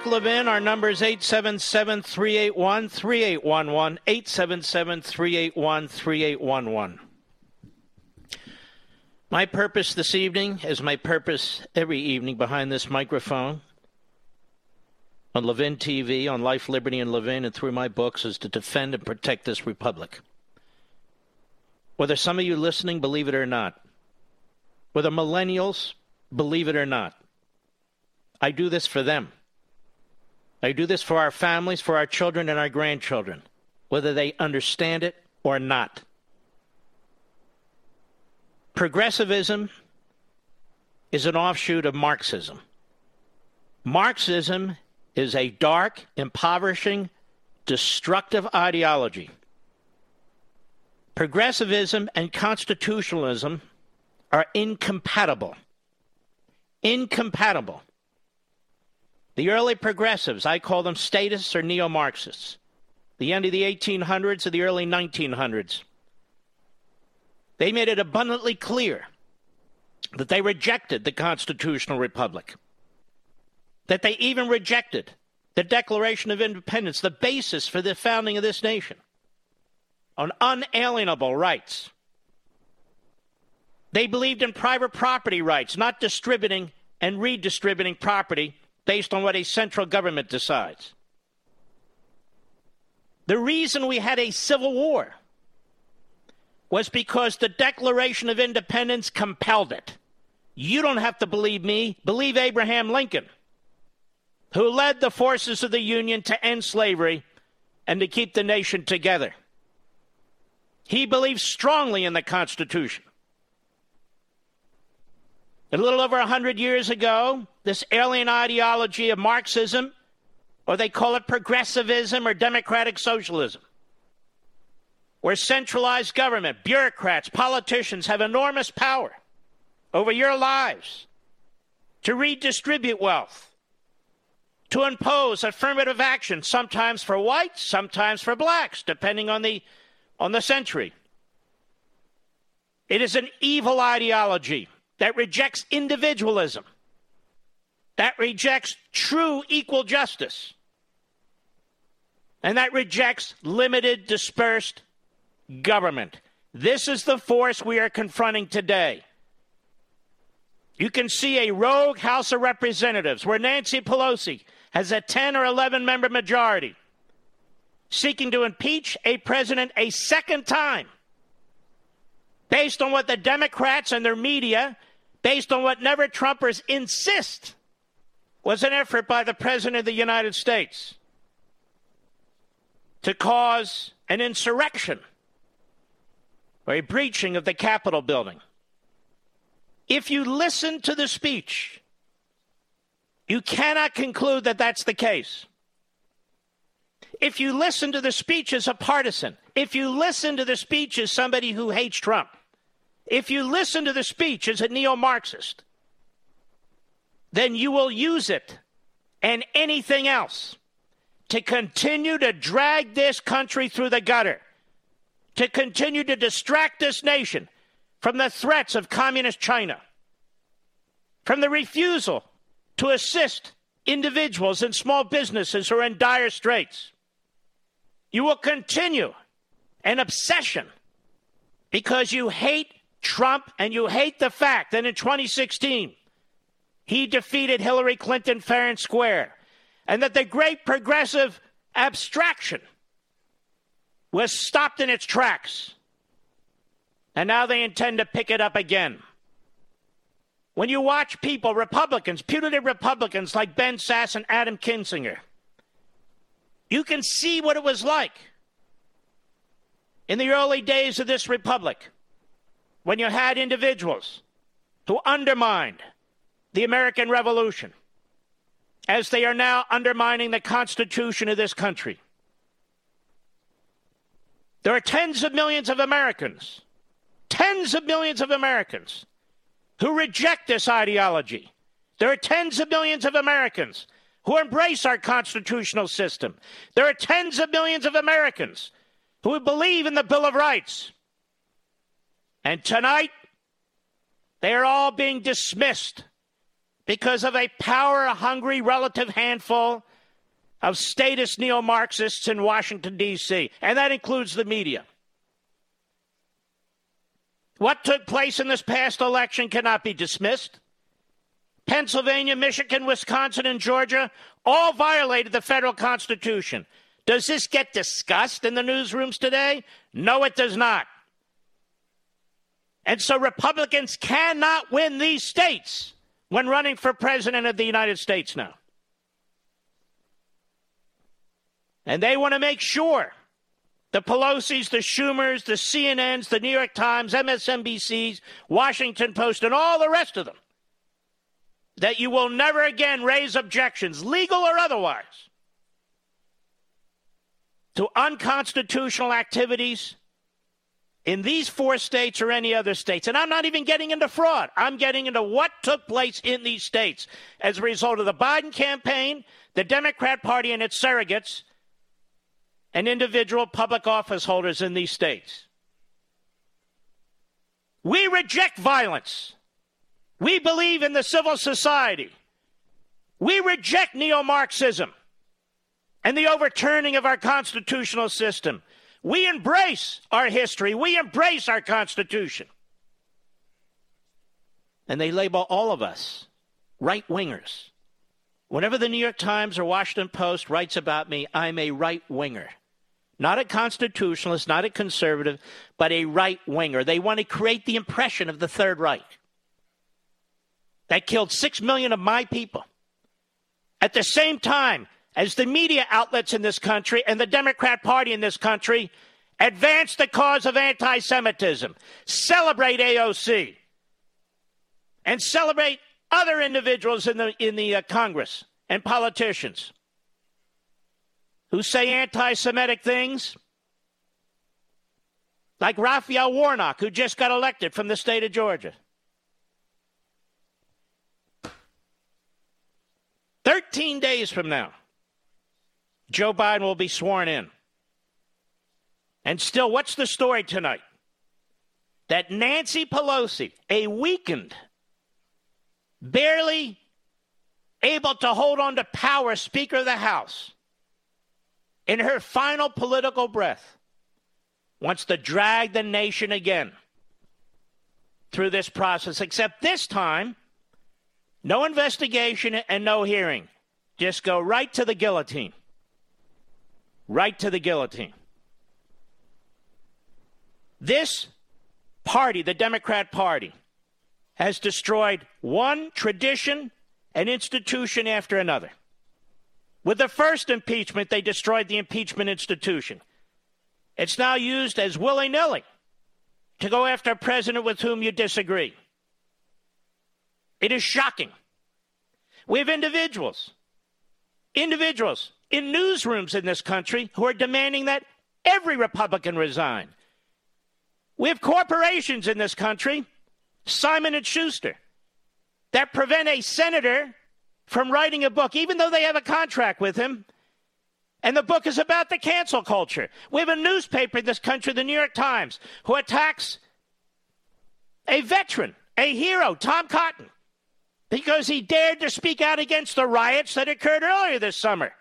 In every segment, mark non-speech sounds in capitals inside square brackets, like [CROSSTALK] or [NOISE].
Mark Levin. Our number is 877 381 3811. 877 381 3811. My purpose this evening is my purpose every evening behind this microphone on Levin TV, on Life, Liberty, and Levin, and through my books is to defend and protect this republic. Whether some of you listening believe it or not, whether millennials believe it or not, I do this for them. I do this for our families, for our children, and our grandchildren, whether they understand it or not. Progressivism is an offshoot of Marxism. Marxism is a dark, impoverishing, destructive ideology. Progressivism and constitutionalism are incompatible. Incompatible. The early progressives, I call them statists or neo Marxists. The end of the 1800s or the early 1900s. They made it abundantly clear that they rejected the constitutional republic, that they even rejected the Declaration of Independence, the basis for the founding of this nation, on unalienable rights. They believed in private property rights, not distributing and redistributing property based on what a central government decides. The reason we had a civil war was because the Declaration of Independence compelled it. You don't have to believe me, believe Abraham Lincoln, who led the forces of the Union to end slavery and to keep the nation together. He believed strongly in the Constitution. A little over 100 years ago, this alien ideology of Marxism, or they call it progressivism or democratic socialism, where centralized government, bureaucrats, politicians have enormous power over your lives to redistribute wealth, to impose affirmative action, sometimes for whites, sometimes for blacks, depending on the, on the century. It is an evil ideology that rejects individualism that rejects true equal justice, and that rejects limited, dispersed government. This is the force we are confronting today. You can see a rogue House of Representatives where Nancy Pelosi has a 10 or 11 member majority seeking to impeach a president a second time based on what the Democrats and their media, based on what never Trumpers insist was an effort by the President of the United States to cause an insurrection or a breaching of the Capitol building. If you listen to the speech, you cannot conclude that that's the case. If you listen to the speech as a partisan, if you listen to the speech as somebody who hates Trump, if you listen to the speech as a neo Marxist, then you will use it and anything else to continue to drag this country through the gutter, to continue to distract this nation from the threats of communist China, from the refusal to assist individuals and small businesses who are in dire straits. You will continue an obsession because you hate Trump and you hate the fact that in 2016 he defeated Hillary Clinton fair and square and that the great progressive abstraction was stopped in its tracks. And now they intend to pick it up again. When you watch people, Republicans, putative Republicans like Ben Sasse and Adam Kinzinger, you can see what it was like in the early days of this republic when you had individuals who undermined the American Revolution as they are now undermining the Constitution of this country. There are tens of millions of Americans, tens of millions of Americans who reject this ideology. There are tens of millions of Americans who embrace our constitutional system. There are tens of millions of Americans who believe in the Bill of Rights. And tonight, they are all being dismissed because of a power hungry relative handful of statist neo Marxists in Washington, D.C., and that includes the media. What took place in this past election cannot be dismissed. Pennsylvania, Michigan, Wisconsin, and Georgia all violated the federal Constitution. Does this get discussed in the newsrooms today? No, it does not. And so Republicans cannot win these states when running for president of the United States now. And they want to make sure the Pelosi's, the Schumers, the CNNs, the New York Times, MSNBCs, Washington Post, and all the rest of them that you will never again raise objections, legal or otherwise, to unconstitutional activities in these four states or any other states. And I'm not even getting into fraud. I'm getting into what took place in these states as a result of the Biden campaign, the Democrat Party and its surrogates, and individual public office holders in these states. We reject violence. We believe in the civil society. We reject neo Marxism and the overturning of our constitutional system. We embrace our history. We embrace our Constitution. And they label all of us right wingers. Whenever the New York Times or Washington Post writes about me, I'm a right winger. Not a constitutionalist, not a conservative, but a right winger. They want to create the impression of the Third Reich. That killed six million of my people. At the same time, as the media outlets in this country and the Democrat Party in this country advance the cause of anti Semitism, celebrate AOC, and celebrate other individuals in the, in the uh, Congress and politicians who say anti Semitic things, like Raphael Warnock, who just got elected from the state of Georgia. 13 days from now, Joe Biden will be sworn in. And still, what's the story tonight? That Nancy Pelosi, a weakened, barely able to hold on to power Speaker of the House, in her final political breath, wants to drag the nation again through this process, except this time, no investigation and no hearing. Just go right to the guillotine right to the guillotine. This party, the Democrat Party, has destroyed one tradition and institution after another. With the first impeachment, they destroyed the impeachment institution. It's now used as willy nilly to go after a president with whom you disagree. It is shocking. We have individuals, individuals in newsrooms in this country who are demanding that every Republican resign. We have corporations in this country, Simon and Schuster, that prevent a senator from writing a book, even though they have a contract with him. And the book is about the cancel culture. We have a newspaper in this country, the New York Times, who attacks a veteran, a hero, Tom Cotton, because he dared to speak out against the riots that occurred earlier this summer.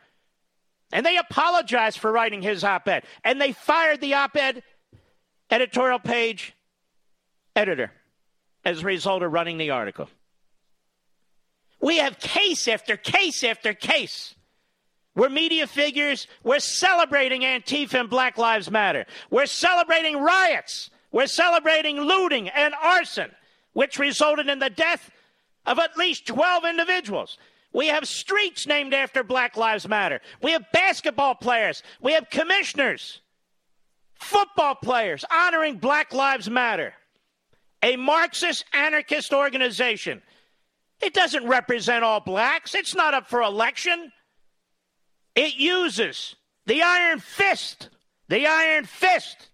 And they apologized for writing his op ed. And they fired the op ed editorial page editor as a result of running the article. We have case after case after case where media figures were celebrating Antifa and Black Lives Matter. We're celebrating riots. We're celebrating looting and arson, which resulted in the death of at least 12 individuals. We have streets named after Black Lives Matter. We have basketball players. We have commissioners, football players honoring Black Lives Matter. A Marxist anarchist organization it doesn't represent all blacks. It's not up for election. It uses the iron fist, the iron fist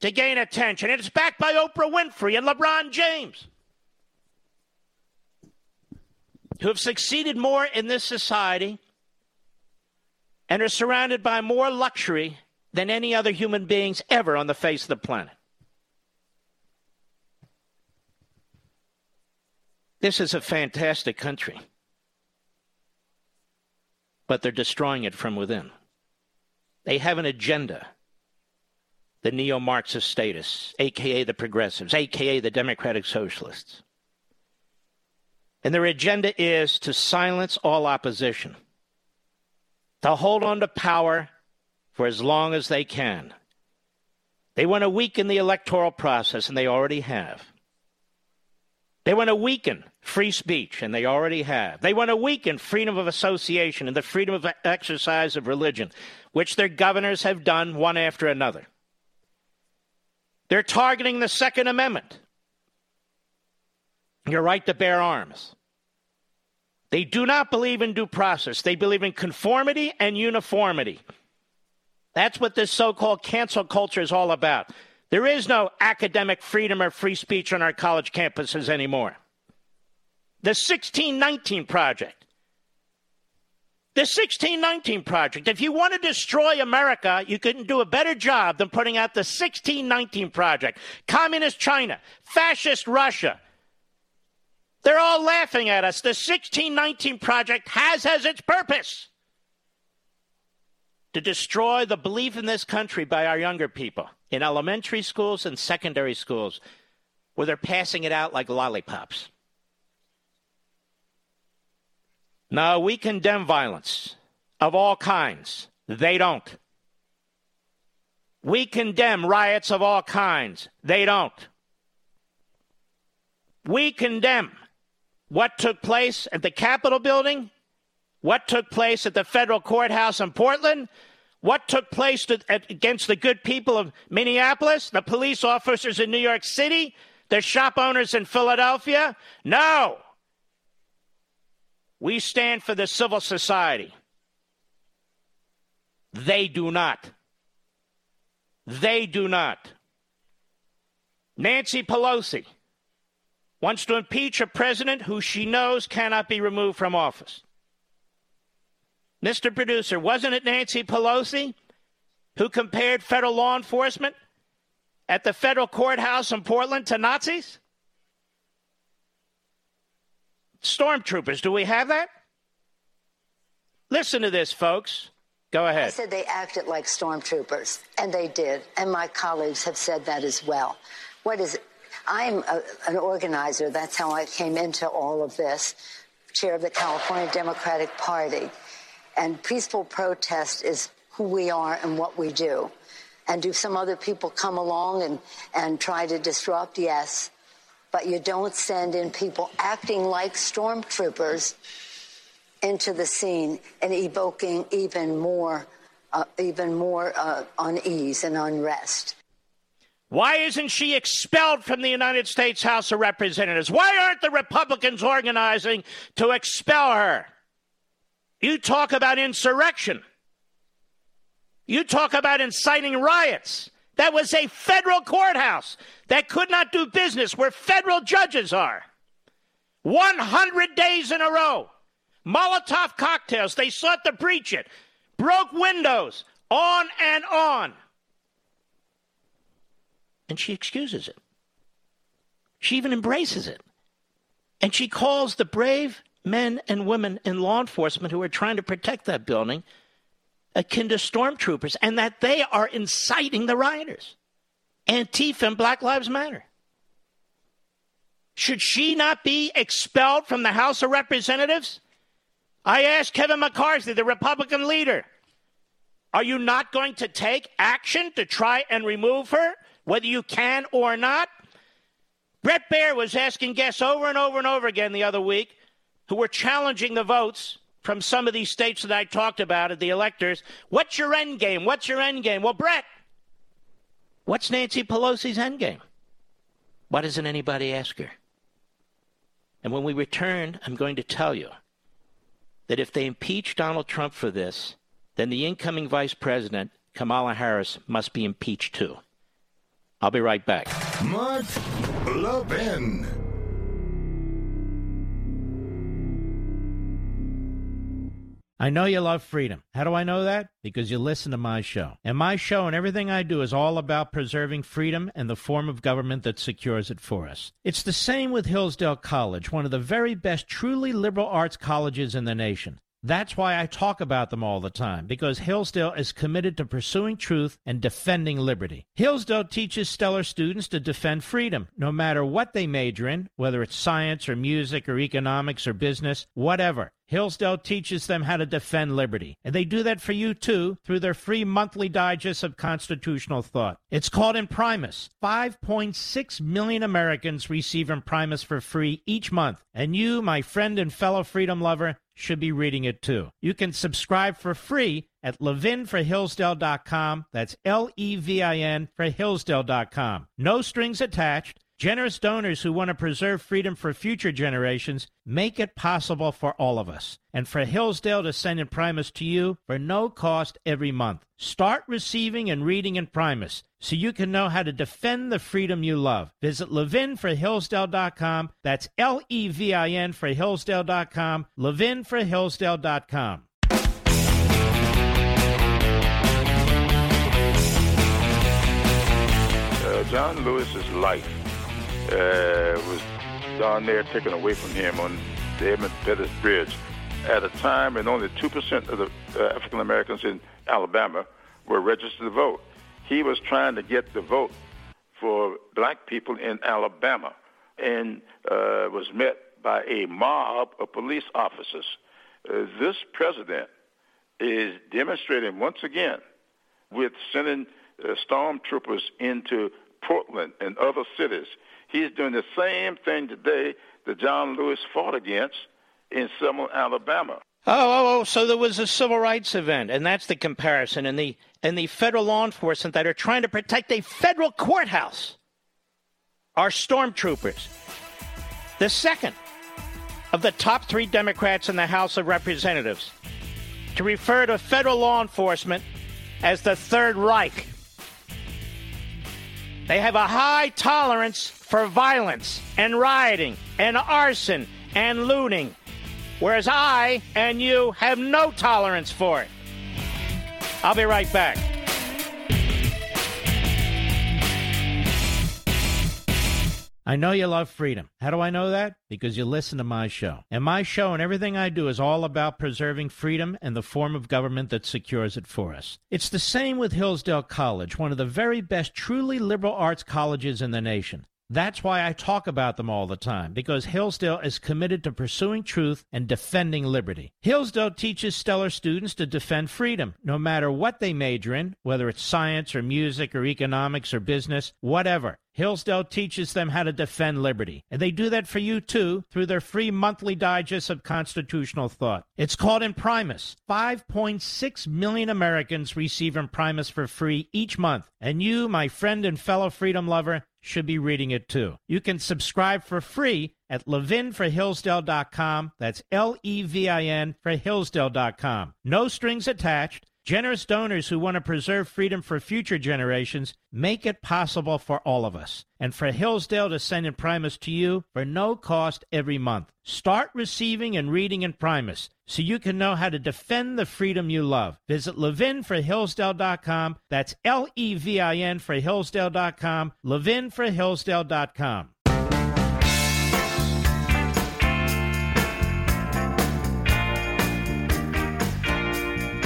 to gain attention. It's backed by Oprah Winfrey and LeBron James, who have succeeded more in this society and are surrounded by more luxury than any other human beings ever on the face of the planet. This is a fantastic country. But they're destroying it from within. They have an agenda. The neo Marxist statists, aka the progressives, aka the democratic socialists. And their agenda is to silence all opposition, to hold on to power for as long as they can. They want to weaken the electoral process, and they already have. They want to weaken free speech, and they already have. They want to weaken freedom of association and the freedom of exercise of religion, which their governors have done one after another. They're targeting the Second Amendment, your right to bear arms. They do not believe in due process. They believe in conformity and uniformity. That's what this so called cancel culture is all about. There is no academic freedom or free speech on our college campuses anymore. The 1619 Project. The 1619 Project. If you want to destroy America, you couldn't do a better job than putting out the 1619 Project. Communist China, Fascist Russia. They're all laughing at us. The 1619 Project has as its purpose to destroy the belief in this country by our younger people in elementary schools and secondary schools where they're passing it out like lollipops. No, we condemn violence of all kinds. They don't. We condemn riots of all kinds. They don't. We condemn what took place at the Capitol building, what took place at the federal courthouse in Portland, what took place to, against the good people of Minneapolis, the police officers in New York City, the shop owners in Philadelphia. No. We stand for the civil society. They do not. They do not. Nancy Pelosi wants to impeach a president who she knows cannot be removed from office. Mr. Producer, wasn't it Nancy Pelosi who compared federal law enforcement at the federal courthouse in Portland to Nazis? stormtroopers. Do we have that? Listen to this, folks. Go ahead. I said they acted like stormtroopers, and they did. And my colleagues have said that as well. What is it? I'm a, an organizer. That's how I came into all of this, chair of the California Democratic Party. And peaceful protest is who we are and what we do. And do some other people come along and, and try to disrupt? Yes but you don't send in people acting like stormtroopers into the scene and evoking even more, uh, even more uh, unease and unrest. Why isn't she expelled from the United States House of Representatives? Why aren't the Republicans organizing to expel her? You talk about insurrection. You talk about inciting riots. That was a federal courthouse that could not do business where federal judges are. 100 days in a row. Molotov cocktails. They sought to breach it, broke windows, on and on. And she excuses it. She even embraces it. And she calls the brave men and women in law enforcement who are trying to protect that building akin to stormtroopers and that they are inciting the rioters. Antifa and Black Lives Matter. Should she not be expelled from the House of Representatives? I asked Kevin McCarthy, the Republican leader, are you not going to take action to try and remove her, whether you can or not? Brett Baier was asking guests over and over and over again the other week who were challenging the votes from some of these states that I talked about at the electors, what's your end game? What's your end game? Well, Brett, what's Nancy Pelosi's end game? Why doesn't anybody ask her? And when we return, I'm going to tell you that if they impeach Donald Trump for this, then the incoming vice president, Kamala Harris, must be impeached too. I'll be right back. Mark Levin. I know you love freedom. How do I know that? Because you listen to my show. And my show and everything I do is all about preserving freedom and the form of government that secures it for us. It's the same with Hillsdale College, one of the very best truly liberal arts colleges in the nation. That's why I talk about them all the time, because Hillsdale is committed to pursuing truth and defending liberty. Hillsdale teaches stellar students to defend freedom, no matter what they major in, whether it's science or music or economics or business, whatever. Hillsdale teaches them how to defend liberty. And they do that for you too through their free monthly digest of constitutional thought. It's called Imprimis. 5.6 million Americans receive Imprimis for free each month. And you, my friend and fellow freedom lover, should be reading it too. You can subscribe for free at levinforhillsdale.com. That's L E V I N for Hillsdale.com. No strings attached. Generous donors who want to preserve freedom for future generations make it possible for all of us. And for Hillsdale to send Imprimis to you for no cost every month. Start receiving and reading Imprimis so you can know how to defend the freedom you love. Visit levinforhillsdale.com. That's L E V I N for Hillsdale.com. Levinforhillsdale.com. Uh, John Lewis's life uh, was down there taken away from him on the Edmund Pettus Bridge at a time when only 2% of the uh, African Americans in Alabama were registered to vote. He was trying to get the vote for black people in Alabama and uh, was met by a mob of police officers. Uh, this president is demonstrating once again with sending uh, stormtroopers into Portland and other cities He's doing the same thing today that John Lewis fought against in Selma, Alabama. Oh, oh, oh, so there was a civil rights event, and that's the comparison. And the and the federal law enforcement that are trying to protect a federal courthouse are stormtroopers. The second of the top three Democrats in the House of Representatives to refer to federal law enforcement as the Third Reich. They have a high tolerance for violence and rioting and arson and looting, whereas I and you have no tolerance for it. I'll be right back. I know you love freedom. How do I know that? Because you listen to my show. And my show and everything I do is all about preserving freedom and the form of government that secures it for us. It's the same with Hillsdale College, one of the very best truly liberal arts colleges in the nation. That's why I talk about them all the time, because Hillsdale is committed to pursuing truth and defending liberty. Hillsdale teaches stellar students to defend freedom, no matter what they major in, whether it's science or music or economics or business, whatever. Hillsdale teaches them how to defend liberty. And they do that for you too through their free monthly digest of constitutional thought. It's called Imprimis. 5.6 million Americans receive Imprimis for free each month. And you, my friend and fellow freedom lover, should be reading it too. You can subscribe for free at levinforhillsdale.com. That's L E V I N for Hillsdale.com. No strings attached. Generous donors who want to preserve freedom for future generations make it possible for all of us. And for Hillsdale to send Imprimis to you for no cost every month. Start receiving and reading Imprimis so you can know how to defend the freedom you love. Visit levinforhillsdale.com. That's L E V I N for Hillsdale.com. levinforhillsdale.com.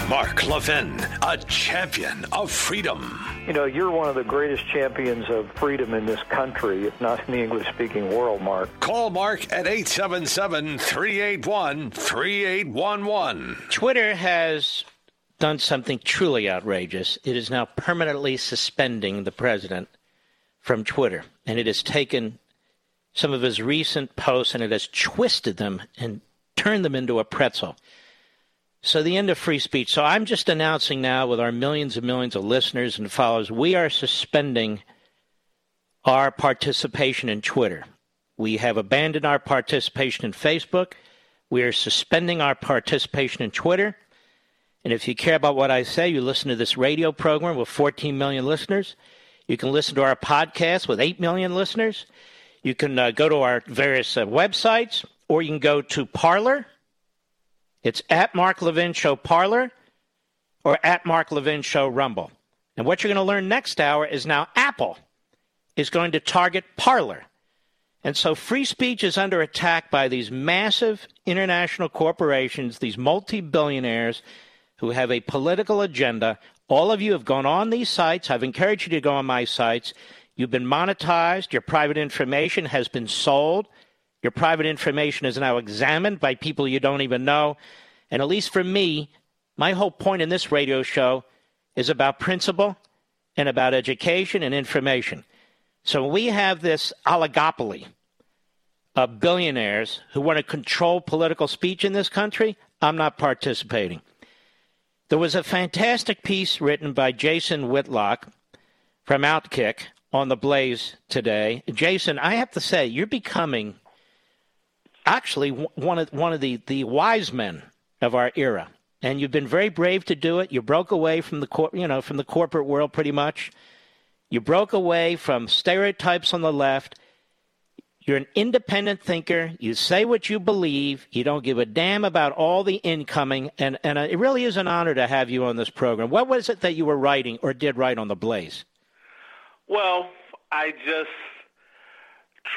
Mark Levin, a champion of freedom. You know, you're one of the greatest champions of freedom in this country, if not in the English speaking world, Mark. Call Mark at 877 381 3811. Twitter has done something truly outrageous. It is now permanently suspending the president from Twitter, and it has taken some of his recent posts and it has twisted them and turned them into a pretzel. So, the end of free speech. So, I'm just announcing now with our millions and millions of listeners and followers, we are suspending our participation in Twitter. We have abandoned our participation in Facebook. We are suspending our participation in Twitter. And if you care about what I say, you listen to this radio program with 14 million listeners. You can listen to our podcast with 8 million listeners. You can uh, go to our various uh, websites, or you can go to Parler it's at Mark Levin Show Parler or at Mark Levin Show Rumble. And what you're going to learn next hour is now Apple is going to target Parler. And so free speech is under attack by these massive international corporations, these multi billionaires who have a political agenda. All of you have gone on these sites. I've encouraged you to go on my sites. You've been monetized. Your private information has been sold. Your private information is now examined by people you don't even know. And at least for me, my whole point in this radio show is about principle and about education and information. So we have this oligopoly of billionaires who want to control political speech in this country. I'm not participating. There was a fantastic piece written by Jason Whitlock from Outkick on the Blaze today. Jason, I have to say, you're becoming actually one of one of the, the wise men of our era. And you've been very brave to do it. You broke away from the cor- you know from the corporate world pretty much. You broke away from stereotypes on the left. You're an independent thinker. You say what you believe. You don't give a damn about all the incoming. And, and uh, it really is an honor to have you on this program. What was it that you were writing or did write on The Blaze? Well, I just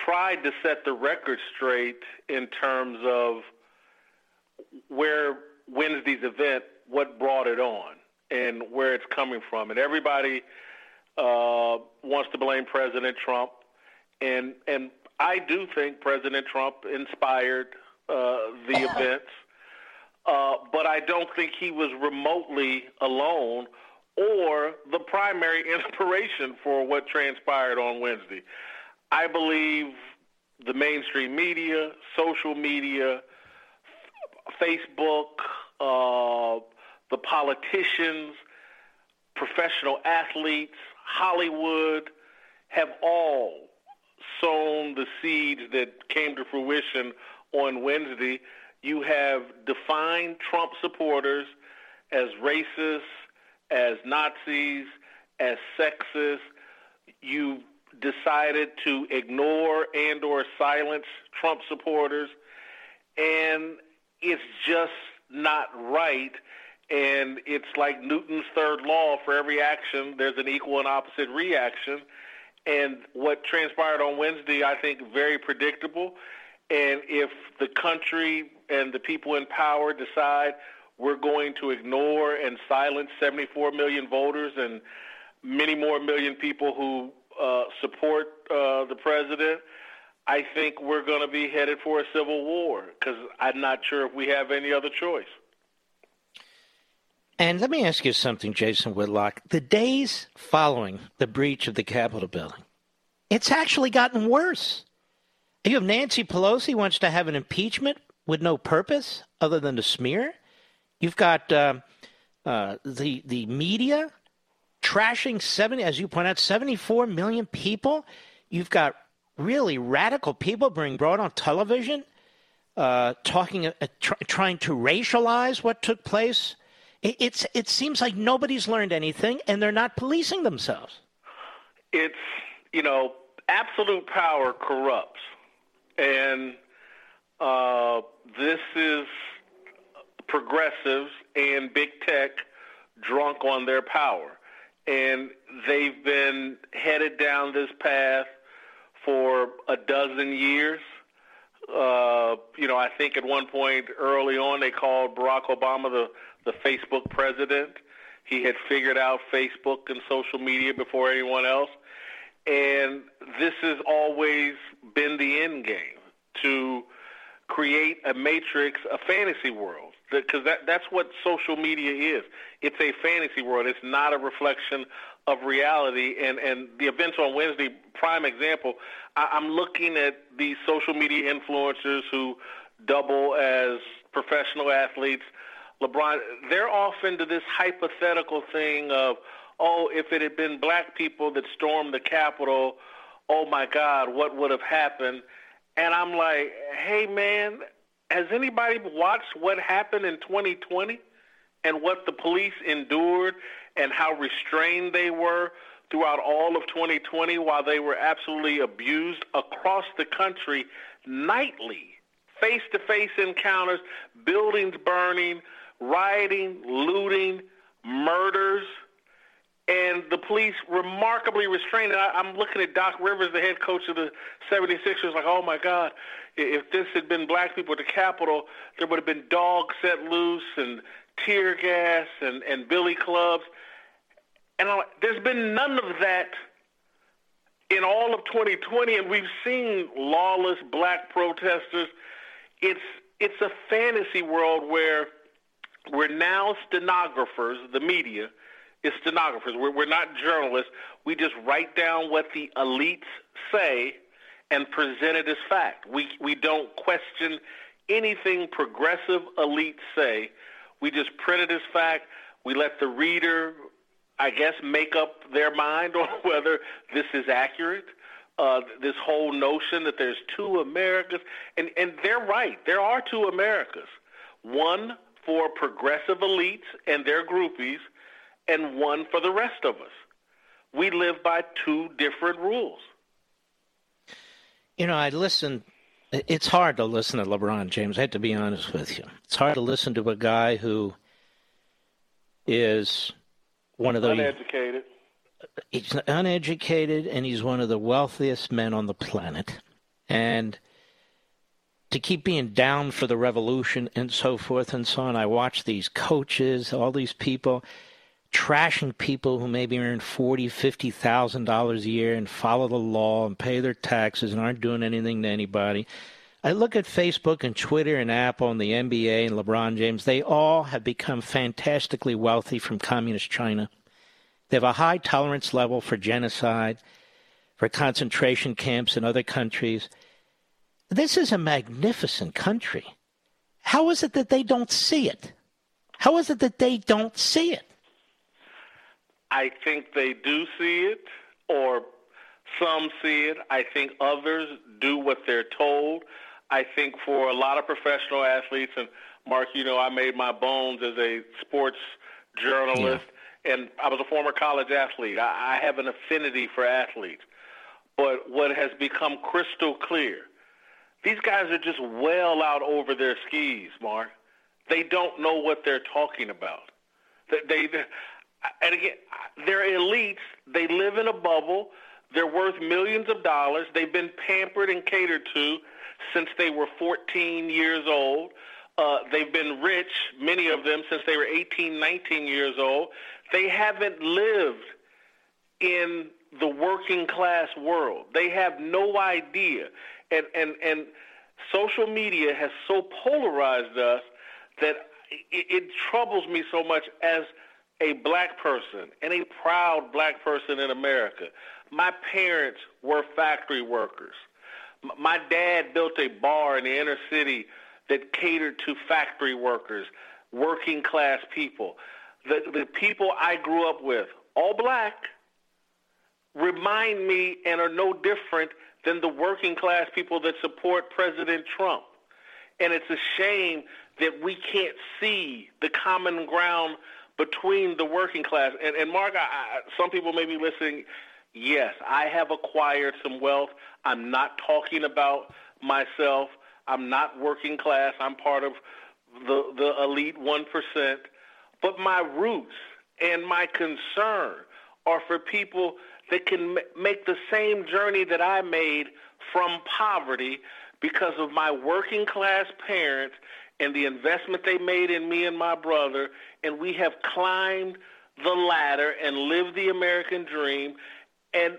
tried to set the record straight in terms of where Wednesday's event, what brought it on, and where it's coming from. And everybody uh, wants to blame President Trump, and and I do think President Trump inspired uh, the [LAUGHS] events, uh, but I don't think he was remotely alone or the primary [LAUGHS] inspiration for what transpired on Wednesday. I believe the mainstream media, social media, Facebook, uh, the politicians, professional athletes, Hollywood have all sown the seeds that came to fruition on Wednesday. You have defined Trump supporters as racist, as Nazis, as sexist. You decided to ignore and or silence Trump supporters. And it's just not right. And it's like Newton's third law. For every action there's an equal and opposite reaction. And what transpired on Wednesday I think very predictable. And if the country and the people in power decide we're going to ignore and silence 74 million voters and many more million people who uh, support uh, the president, I think we're going to be headed for a civil war because I'm not sure if we have any other choice. And let me ask you something, Jason Whitlock. The days following the breach of the Capitol building, It's actually gotten worse. You have Nancy Pelosi wants to have an impeachment with no purpose other than to smear. You've got uh, uh, the the media trashing seventy, as you point out, seventy four million people. You've got really radical people being brought on television, uh, talking, uh, tr- trying to racialize what took place. It, it's it seems like nobody's learned anything, and they're not policing themselves. It's you know, absolute power corrupts, and uh, this is progressives and big tech drunk on their power. And they've been headed down this path for a dozen years. Uh, you know, I think at one point early on they called Barack Obama the, the Facebook president. He had figured out Facebook and social media before anyone else. And this has always been the end game to create a matrix, a fantasy world because that that's what social media is. It's a fantasy world. It's not a reflection of reality. And and the events on Wednesday, prime example. I, I'm looking at these social media influencers who double as professional athletes. LeBron, they're off into this hypothetical thing of, oh, if it had been black people that stormed the Capitol, oh my God, what would have happened? And I'm like, hey man, has anybody watched what happened in 2020 and what the police endured and how restrained they were throughout all of 2020 while they were absolutely abused across the country nightly? Face to face encounters, buildings burning, rioting, looting, murders and the police remarkably restrained. I, I'm looking at Doc Rivers, the head coach of the 76ers, like, oh my God, if this had been black people at the Capitol, there would have been dogs set loose and tear gas and, and billy clubs. And I'm there's been none of that in all of 2020, and we've seen lawless black protesters. It's it's a fantasy world where we're now stenographers, the media, is stenographers. We're, we're not journalists. We just write down what the elites say and present it as fact. We, we don't question anything progressive elites say. We just print it as fact. We let the reader, I guess, make up their mind [LAUGHS] on whether this is accurate. Uh, this whole notion that there's two Americas, and, and they're right. There are two Americas. One for progressive elites and their groupies, and one for the rest of us. We live by two different rules. You know, I listen. It's hard to listen to LeBron James. I have to be honest with you. It's hard to listen to a guy who is one of the uneducated. He's uneducated, and he's one of the wealthiest men on the planet. And to keep being down for the revolution and so forth and so on, I watch these coaches, all these people trashing people who maybe earn forty, fifty thousand dollars a year and follow the law and pay their taxes and aren't doing anything to anybody. I look at Facebook and Twitter and Apple and the NBA and LeBron James. They all have become fantastically wealthy from communist China. They have a high tolerance level for genocide, for concentration camps in other countries. This is a magnificent country. How is it that they don't see it? How is it that they don't see it? I think they do see it, or some see it. I think others do what they're told. I think for a lot of professional athletes, and Mark, you know, I made my bones as a sports journalist, yeah. and I was a former college athlete. I, I have an affinity for athletes. But what has become crystal clear, these guys are just well out over their skis, Mark. They don't know what they're talking about. They, they and again, they're elites. They live in a bubble. They're worth millions of dollars. They've been pampered and catered to since they were 14 years old. Uh, they've been rich, many of them, since they were 18, 19 years old. They haven't lived in the working class world. They have no idea. And, and, and social media has so polarized us that it, it troubles me so much as – a black person and a proud black person in America My parents were factory workers. My dad built a bar in the inner city that catered to factory workers, working class people. The, the people I grew up with, all black, remind me and are no different than the working class people that support President Trump. And it's a shame that we can't see the common ground between the working class. And, and Mark, I, I, some people may be listening. Yes, I have acquired some wealth. I'm not talking about myself. I'm not working class. I'm part of the, the elite 1%. But my roots and my concern are for people that can make the same journey that I made from poverty because of my working class parents and the investment they made in me and my brother. And we have climbed the ladder and lived the American dream. And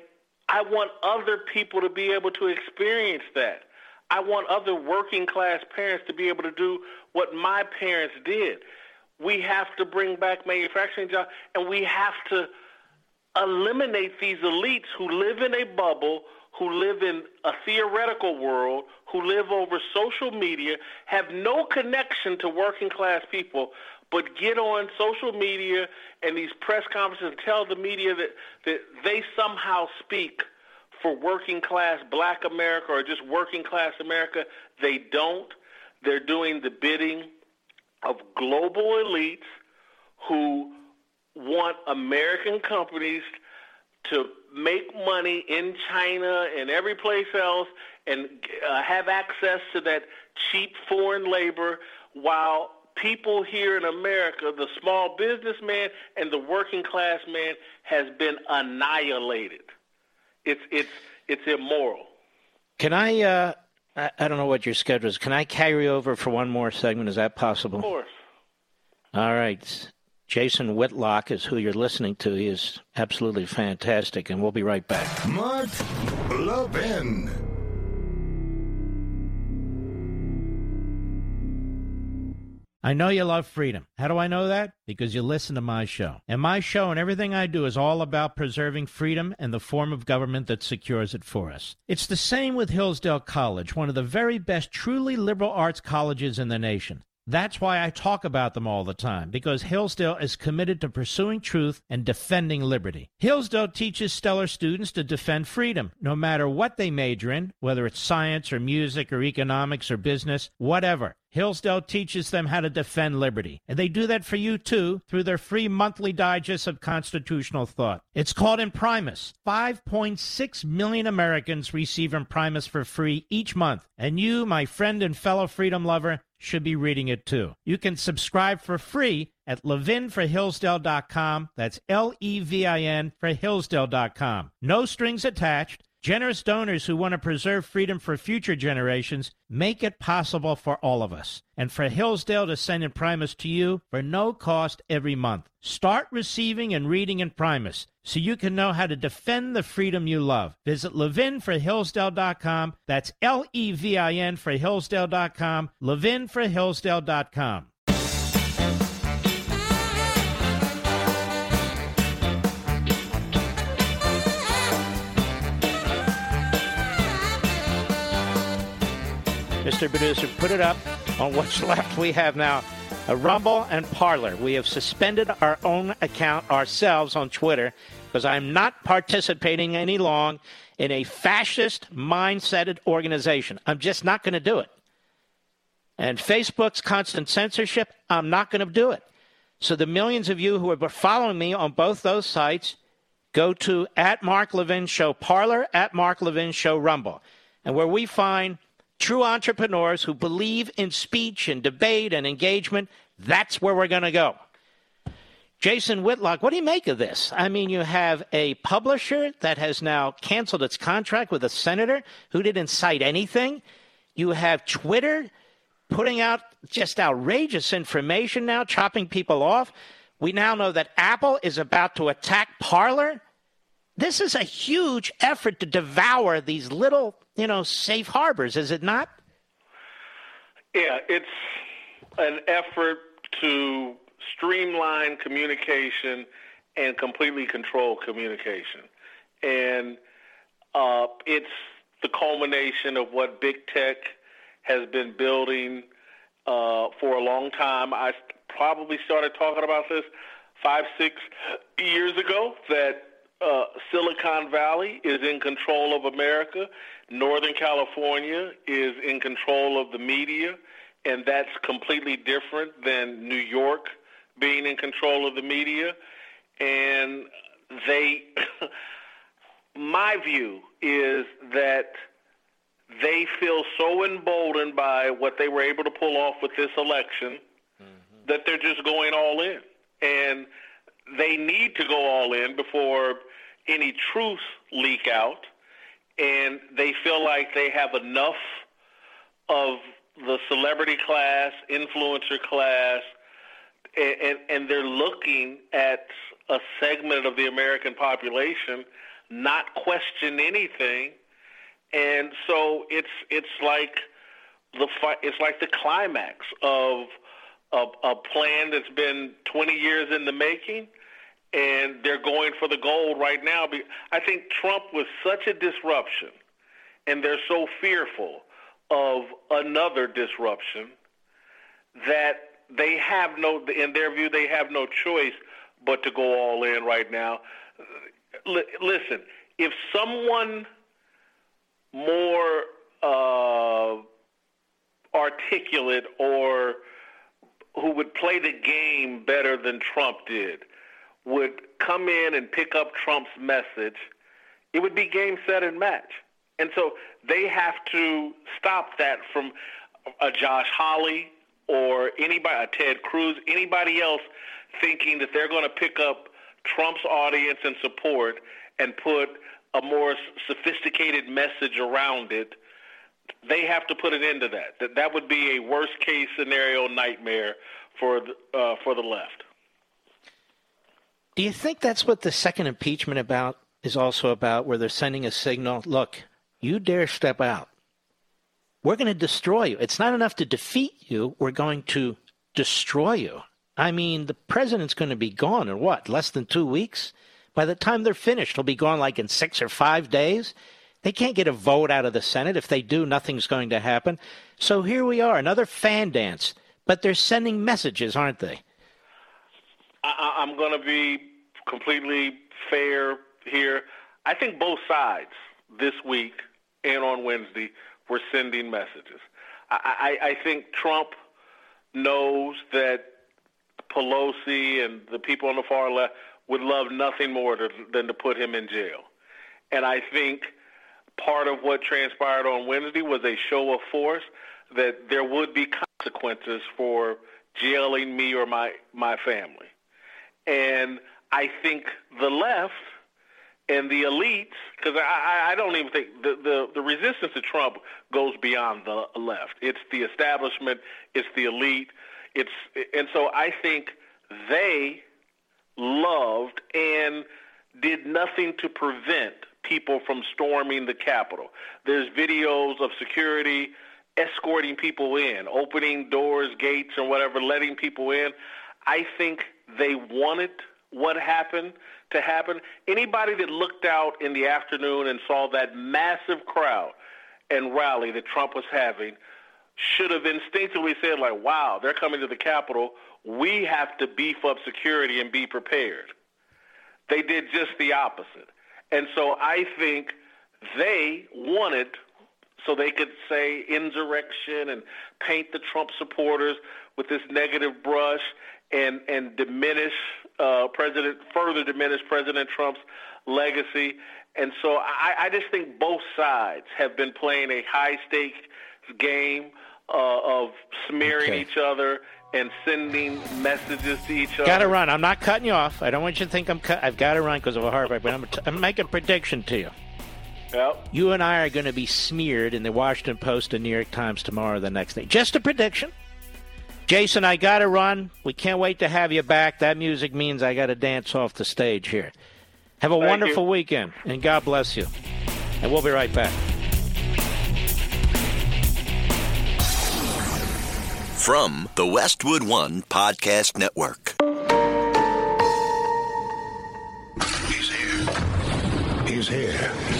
I want other people to be able to experience that. I want other working class parents to be able to do what my parents did. We have to bring back manufacturing jobs, and we have to eliminate these elites who live in a bubble, who live in a theoretical world, who live over social media, have no connection to working class people, but get on social media and these press conferences and tell the media that, that they somehow speak for working class black America or just working class America. They don't. They're doing the bidding of global elites who want American companies to make money in China and every place else and uh, have access to that cheap foreign labor while people here in America, the small businessman and the working class man has been annihilated. It's it's it's immoral. Can I uh I, I don't know what your schedule is. Can I carry over for one more segment? Is that possible? Of course. All right. Jason Whitlock is who you're listening to. He is absolutely fantastic, and we'll be right back. Mark Levin. I know you love freedom. How do I know that? Because you listen to my show. And my show and everything I do is all about preserving freedom and the form of government that secures it for us. It's the same with Hillsdale College, one of the very best truly liberal arts colleges in the nation. That's why I talk about them all the time, because Hillsdale is committed to pursuing truth and defending liberty. Hillsdale teaches stellar students to defend freedom, no matter what they major in, whether it's science or music or economics or business, whatever. Hillsdale teaches them how to defend liberty. And they do that for you too through their free monthly digest of constitutional thought. It's called Imprimis. 5.6 million Americans receive Imprimis for free each month. And you, my friend and fellow freedom lover, should be reading it too. You can subscribe for free at levinforhillsdale.com. That's L E V I N for Hillsdale.com. No strings attached. Generous donors who want to preserve freedom for future generations make it possible for all of us. And for Hillsdale to send Imprimis to you for no cost every month. Start receiving and reading Imprimis so you can know how to defend the freedom you love. Visit levinforhillsdale.com. That's L E V I N for Hillsdale.com. Levinforhillsdale.com. Mr. Producer, put it up on what's [LAUGHS] left. We have now a Rumble and Parler. We have suspended our own account ourselves on Twitter because I'm not participating any long in a fascist mindseted organization. I'm just not going to do it. And Facebook's constant censorship, I'm not going to do it. So the millions of you who are following me on both those sites, go to at Mark Levin Show Parler, at Mark Levin Show Rumble, and where we find true entrepreneurs who believe in speech and debate and engagement, that's where we're going to go. Jason Whitlock, what do you make of this? I mean, you have a publisher that has now canceled its contract with a senator who didn't cite anything. You have Twitter putting out just outrageous information now, chopping people off. We now know that Apple is about to attack Parler. This is a huge effort to devour these little you know, safe harbors, is it not? Yeah, it's an effort to streamline communication and completely control communication. and uh, it's the culmination of what big tech has been building uh, for a long time. I probably started talking about this five, six years ago that uh, Silicon Valley is in control of America. Northern California is in control of the media, and that's completely different than New York being in control of the media. And they, [LAUGHS] my view is that they feel so emboldened by what they were able to pull off with this election mm-hmm. that they're just going all in. And they need to go all in before any truth leak out. And they feel like they have enough of the celebrity class, influencer class, and, and, and they're looking at a segment of the American population not question anything and so it's it's like the it's like the climax of a, a plan that's been 20 years in the making, and they're going for the gold right now. I think Trump was such a disruption, and they're so fearful of another disruption that they have no, in their view, they have no choice but to go all in right now. L- listen, if someone more uh, articulate or who would play the game better than Trump did would come in and pick up Trump's message, it would be game, set, and match. And so they have to stop that from a Josh Hawley or anybody, a Ted Cruz, anybody else thinking that they're going to pick up Trump's audience and support and put a more sophisticated message around it, they have to put an end to that. That that would be a worst case scenario nightmare for the, uh, for the left. Do you think that's what the second impeachment about is also about, where they're sending a signal? Look, you dare step out, we're going to destroy you. It's not enough to defeat you; we're going to destroy you. I mean, the president's going to be gone in what less than two weeks. By the time they're finished, it'll be gone like in six or five days. They can't get a vote out of the Senate. If they do, nothing's going to happen. So here we are, another fan dance. But they're sending messages, aren't they? I, am going to be completely fair here. I think both sides this week and on Wednesday were sending messages. I, I, I think Trump knows that Pelosi and the people on the far left would love nothing more to, than to put him in jail. And I think part of what transpired on Wednesday was a show of force that there would be consequences for jailing me or my, my family. And I think the left and the elites, because I, I don't even think the, the, the resistance to Trump goes beyond the left. It's the establishment, it's the elite, it's and so I think they loved and did nothing to prevent people from storming the Capitol. There's videos of security escorting people in, opening doors, gates, and whatever, letting people in. I think they wanted what happened to happen. Anybody that looked out in the afternoon and saw that massive crowd and rally that Trump was having should have instinctively said, like, wow, they're coming to the Capitol we have to beef up security and be prepared. They did just the opposite. And so I think they wanted so they could say insurrection and paint the Trump supporters with this negative brush and and diminish uh, President further diminish President Trump's legacy. And so I, I just think both sides have been playing a high stakes game uh, of smearing okay. each other and sending messages to each other. Got to run. I'm not cutting you off. I don't want you to think I'm. Cut- I've got to run because of a heart rate. But I'm, t- I'm making a prediction to you. Yep. You and I are going to be smeared in the Washington Post and New York Times tomorrow or the next day. Just a prediction. Jason, I got to run. We can't wait to have you back. That music means I got to dance off the stage here. Have a Thank wonderful you. weekend, and God bless you. And we'll be right back. from the Westwood One Podcast Network. He's here. He's here.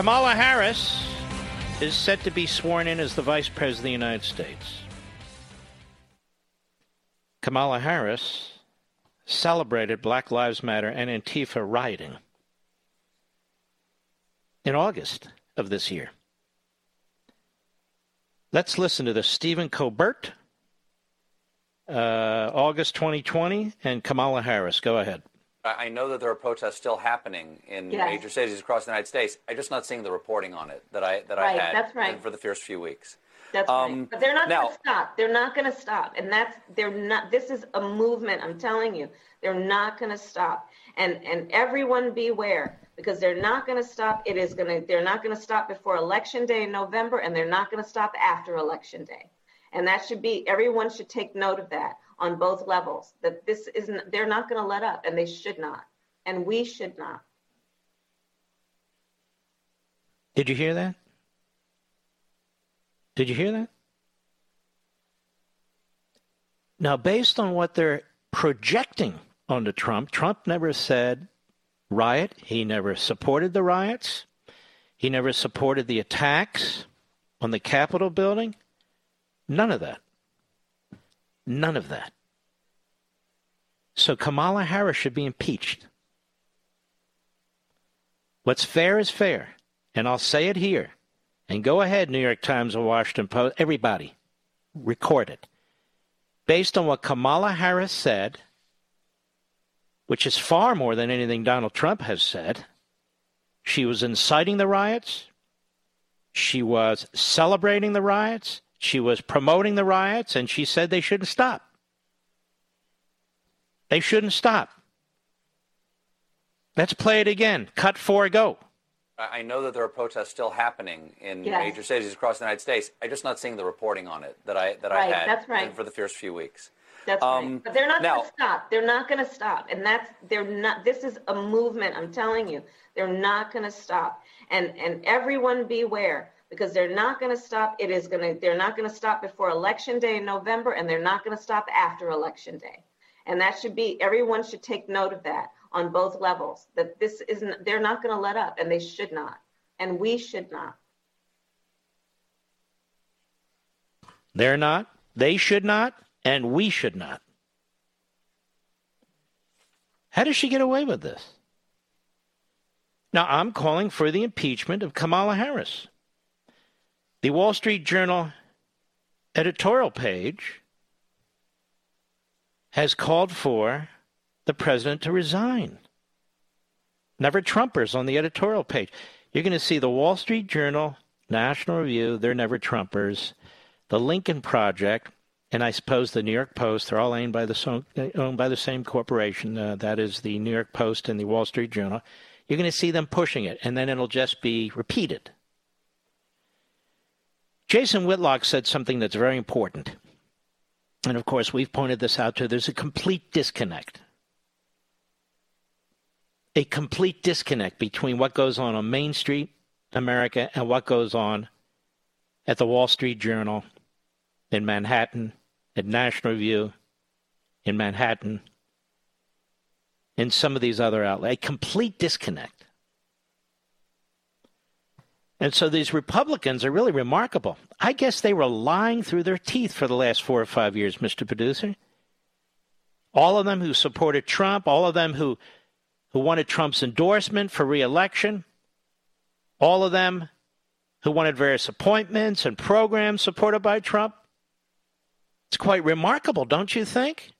Kamala Harris is set to be sworn in as the Vice President of the United States. Kamala Harris celebrated Black Lives Matter and Antifa rioting in August of this year. Let's listen to the Stephen Colbert, uh, August 2020, and Kamala Harris. Go ahead. I know that there are protests still happening in Yes. major cities across the United States. I'm just not seeing the reporting on it that I that Right, I had that's right. for the first few weeks. That's Um, right. But they're not going to stop. They're not going to stop. And that's they're not. This is a movement. I'm telling you, they're not going to stop. And and everyone beware because they're not going to stop. It is going to. They're not going to stop before election day in November, and they're not going to stop after election day. And that should be everyone should take note of that on both levels. That this isn't. They're not going to let up, and they should not, and we should not. Did you hear that? Did you hear that? Now, based on what they're projecting onto Trump, Trump never said riot. He never supported the riots. He never supported the attacks on the Capitol building. None of that. None of that. So Kamala Harris should be impeached. What's fair is fair. And I'll say it here. And go ahead, New York Times and Washington Post, everybody, record it. Based on what Kamala Harris said, which is far more than anything Donald Trump has said, she was inciting the riots, she was celebrating the riots, she was promoting the riots, and she said they shouldn't stop. They shouldn't stop. Let's play it again. Cut four, go. I I know that there are protests still happening in Yes. major cities across the United States. I'm just not seeing the reporting on it that I that Right, I had that's right. for the first few weeks. That's Um, right. But they're not going to stop. They're not going to stop. And that's they're not. This is a movement. I'm telling you, they're not going to stop. And and everyone beware because they're not going to stop. It is going to. They're not going to stop before election day in November, and they're not going to stop after election day. And that should be everyone should take note of that on both levels. That this isn't. They're not going to let up, and they should not, and we should not. They're not. They should not. And we should not. How does she get away with this? Now, I'm calling for the impeachment of Kamala Harris. The Wall Street Journal editorial page has called for the president to resign. Never Trumpers on the editorial page. You're going to see the Wall Street Journal, National Review, they're never Trumpers, the Lincoln Project, and I suppose the New York Post. They're all owned by the, owned by the same corporation. Uh, that is the New York Post and the Wall Street Journal. You're going to see them pushing it, and then it'll just be repeated. Jason Whitlock said something that's very important. And of course, we've pointed this out too. There's a complete disconnect. A complete disconnect between what goes on on Main Street, America, and what goes on at the Wall Street Journal in Manhattan, at National Review in Manhattan, in some of these other outlets. A complete disconnect. And so these Republicans are really remarkable. I guess they were lying through their teeth for the last four or five years, Mr. Producer. All of them who supported Trump, all of them who, who wanted Trump's endorsement for reelection, all of them who wanted various appointments and programs supported by Trump. It's quite remarkable, don't you think?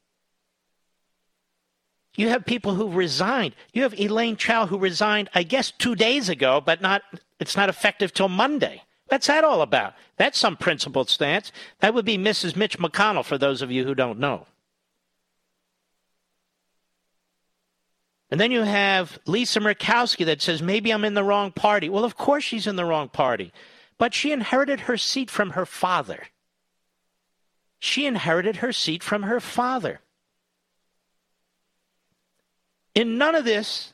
You have people who resigned. You have Elaine Chao who resigned, I guess, two days ago, but not it's not effective till Monday. What's that all about? That's some principled stance. That would be Mrs. Mitch McConnell for those of you who don't know. And then you have Lisa Murkowski that says, maybe I'm in the wrong party. Well, of course she's in the wrong party. But she inherited her seat from her father. She inherited her seat from her father. In none of this,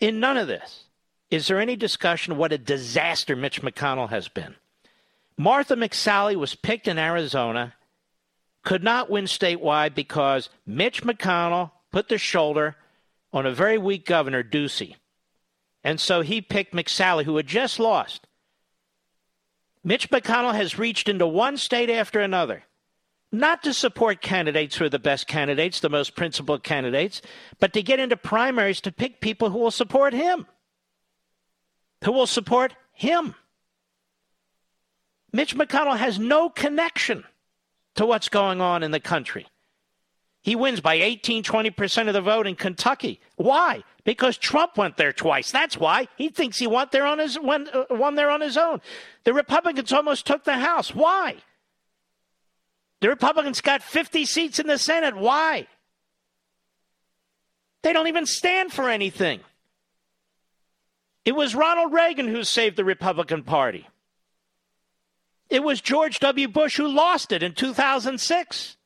in none of this, is there any discussion of what a disaster Mitch McConnell has been? Martha McSally was picked in Arizona, could not win statewide because Mitch McConnell put the shoulder on a very weak governor, Ducey. And so he picked McSally, who had just lost. Mitch McConnell has reached into one state after another, not to support candidates who are the best candidates, the most principled candidates, but to get into primaries to pick people who will support him, who will support him. Mitch McConnell has no connection to what's going on in the country. He wins by 18, 20% of the vote in Kentucky. Why? Because Trump went there twice. That's why. He thinks he went there on his, won, uh, won there on his own. The Republicans almost took the House. Why? The Republicans got 50 seats in the Senate. Why? They don't even stand for anything. It was Ronald Reagan who saved the Republican Party. It was George W. Bush who lost it in 2006.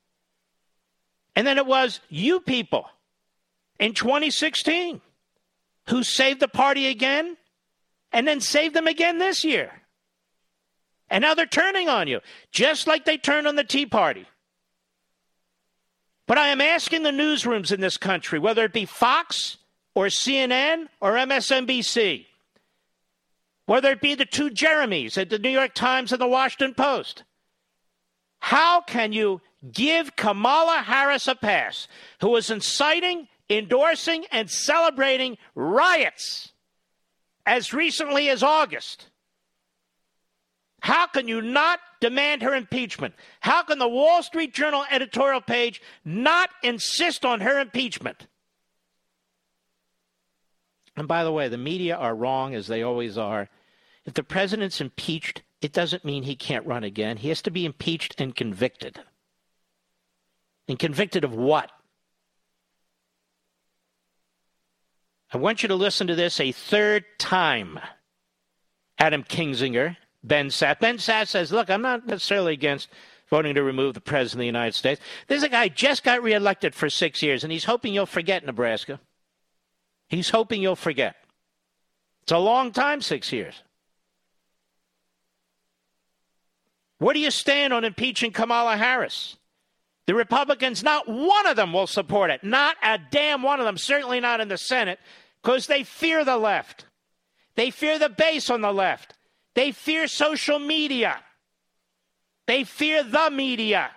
And then it was you people in 2016 who saved the party again and then saved them again this year. And now they're turning on you, just like they turned on the Tea Party. But I am asking the newsrooms in this country, whether it be Fox or CNN or MSNBC, whether it be the two Jeremys at the New York Times and the Washington Post, how can you give Kamala Harris a pass, who is inciting, endorsing, and celebrating riots as recently as August. How can you not demand her impeachment? How can the Wall Street Journal editorial page not insist on her impeachment? And by the way, the media are wrong as they always are. If the president's impeached, it doesn't mean he can't run again. He has to be impeached and convicted. And convicted of what? I want you to listen to this a third time. Adam Kinzinger, Ben Sasse. Ben Sasse says, Look, I'm not necessarily against voting to remove the President of the United States. There's a guy just got reelected for six years, and he's hoping you'll forget Nebraska. He's hoping you'll forget. It's a long time, six years. Where do you stand on impeaching Kamala Harris? The Republicans, not one of them will support it. Not a damn one of them, certainly not in the Senate, because they fear the left. They fear the base on the left. They fear social media. They fear the media.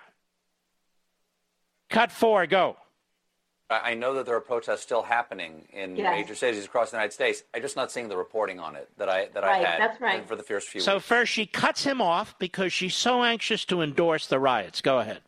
Cut four, go. I know that there are protests still happening in yes. major cities across the United States. I'm just not seeing the reporting on it that I that right, I had. That's right. For the first few. So weeks. first, she cuts him off because she's so anxious to endorse the riots. Go ahead.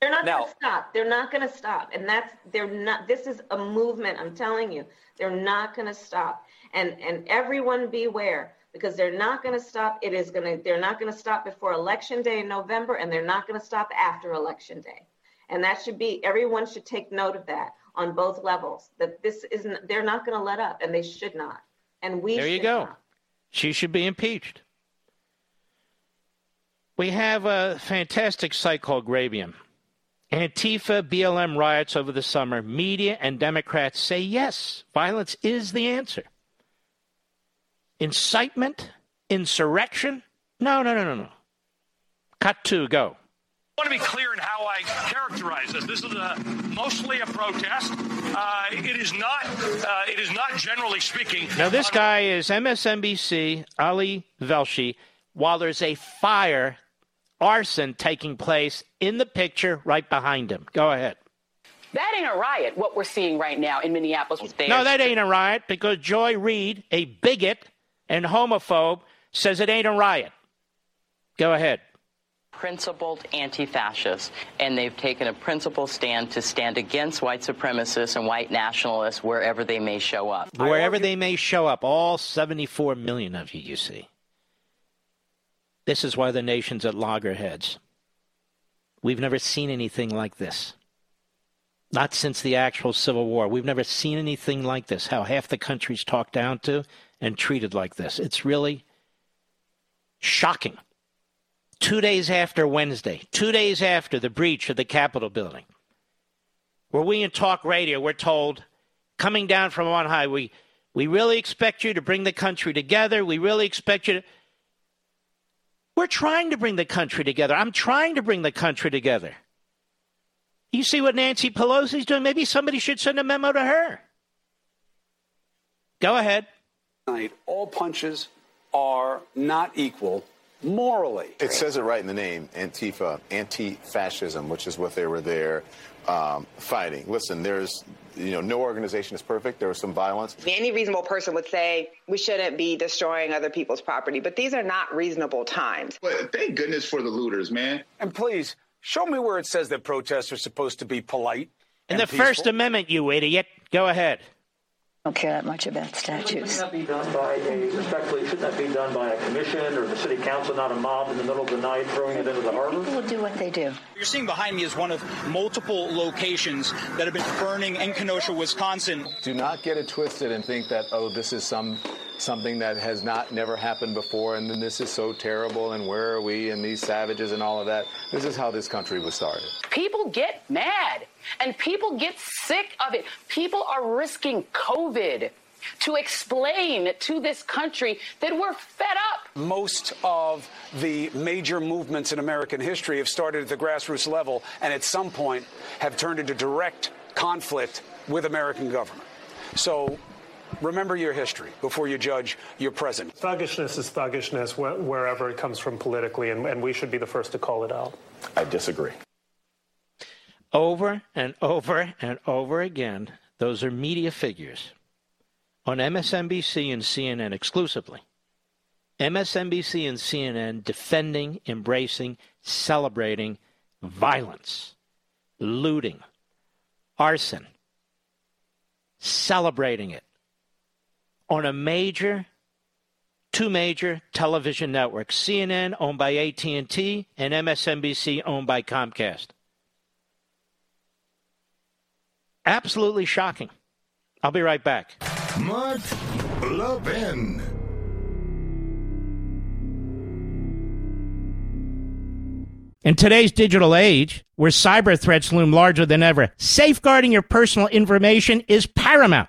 They're not going to stop. They're not going to stop. And that's, they're not, this is a movement, I'm telling you. They're not going to stop. And, and everyone beware because they're not going to stop. It is going to, they're not going to stop before election day in November and they're not going to stop after election day. And that should be, everyone should take note of that on both levels, that this isn't, they're not going to let up and they should not. And we There you go. Not. She should be impeached. We have a fantastic site called Grabien. Antifa BLM riots over the summer. Media and Democrats say yes, violence is the answer. Incitement? Insurrection? No, no, no, no, no. Cut two, go. I want to be clear in how I characterize this. This is a, mostly a protest. Uh, it is not. Uh, it is not generally speaking. Now, this guy is MSNBC Ali Velshi. While there's a fire arson taking place in the picture right behind him. Go ahead. That ain't a riot, what we're seeing right now in Minneapolis. No, that ain't a riot because Joy Reid, a bigot and homophobe, says it ain't a riot. Go ahead. Principled anti fascists, and they've taken a principled stand to stand against white supremacists and white nationalists wherever they may show up. Wherever they may show up, all 74 million of you, you see. This is why the nation's at loggerheads. We've never seen anything like this. Not since the actual Civil War. We've never seen anything like this, how half the country's talked down to and treated like this. It's really shocking. Two days after Wednesday, two days after the breach of the Capitol building, where we in talk radio, we're told, coming down from on high, we, we really expect you to bring the country together. We really expect you to. We're trying to bring the country together. I'm trying to bring the country together. You see what Nancy Pelosi's doing? Maybe somebody should send a memo to her. Go ahead. All punches are not equal morally. It says it right in the name Antifa, anti fascism, which is what they were there um, fighting. Listen, there's. You know, no organization is perfect. There was some violence. Any reasonable person would say we shouldn't be destroying other people's property, but these are not reasonable times. But thank goodness for the looters, man. And please, show me where it says that protests are supposed to be polite. In the peaceful. First Amendment, you idiot. Go ahead. Don't care that much about statues. Shouldn't that be done by a, respectfully, shouldn't that be done by a commission or the city council, not a mob in the middle of the night throwing it into the harbor? People will do what they do. You're seeing behind me is one of multiple locations that have been burning in Kenosha, Wisconsin. Do not get it twisted and think that oh, this is some something that has not never happened before, and then this is so terrible, and where are we, and these savages, and all of that. This is how this country was started. People get mad and people get sick of it. People are risking COVID to explain to this country that we're fed up. Most of the major movements in American history have started at the grassroots level and at some point have turned into direct conflict with American government. So remember your history before you judge your present. Thuggishness is thuggishness wh- wherever it comes from politically, and, and we should be the first to call it out. I disagree. Over and over and over again, those are media figures on MSNBC and CNN exclusively. MSNBC and CNN defending, embracing, celebrating violence, looting, arson, celebrating it on a major two major television networks CNN owned by AT&T and MSNBC owned by Comcast absolutely shocking I'll be right back Mark Levin. In today's digital age, where cyber threats loom larger than ever, safeguarding your personal information is paramount.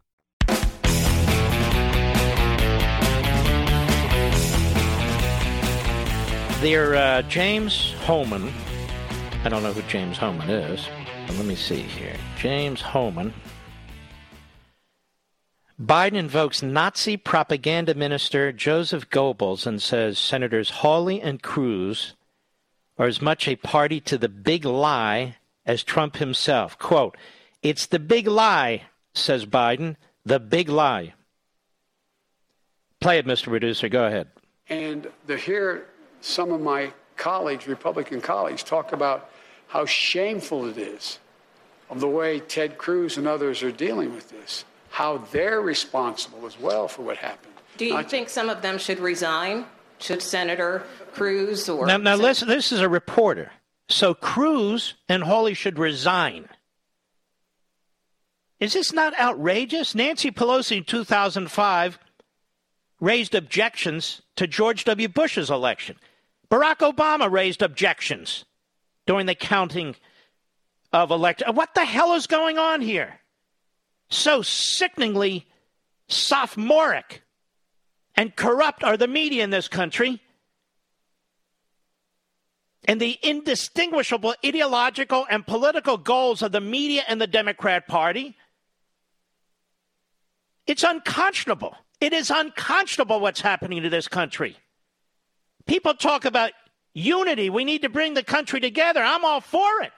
They're uh, James Homan. I don't know who James Homan is, but let me see here. James Homan. Biden invokes Nazi propaganda minister Joseph Goebbels and says Senators Hawley and Cruz are as much a party to the big lie as Trump himself. Quote, It's the big lie, says Biden, the big lie. Play it, Mr. Producer. Go ahead. And to hear some of my colleagues, Republican colleagues, talk about how shameful it is of the way Ted Cruz and others are dealing with this, how they're responsible as well for what happened. Do you Not- think some of them should resign? Should Senator Cruz or Now, now Sen- listen, this is a reporter. So Cruz and Hawley should resign. Is this not outrageous? Nancy Pelosi in 2005 raised objections to George W. Bush's election. Barack Obama raised objections during the counting of election. What the hell is going on here? So sickeningly sophomoric and corrupt are the media in this country and the indistinguishable ideological and political goals of the media and the Democrat Party. It's unconscionable. It is unconscionable what's happening to this country. People talk about unity. We need to bring the country together. I'm all for it.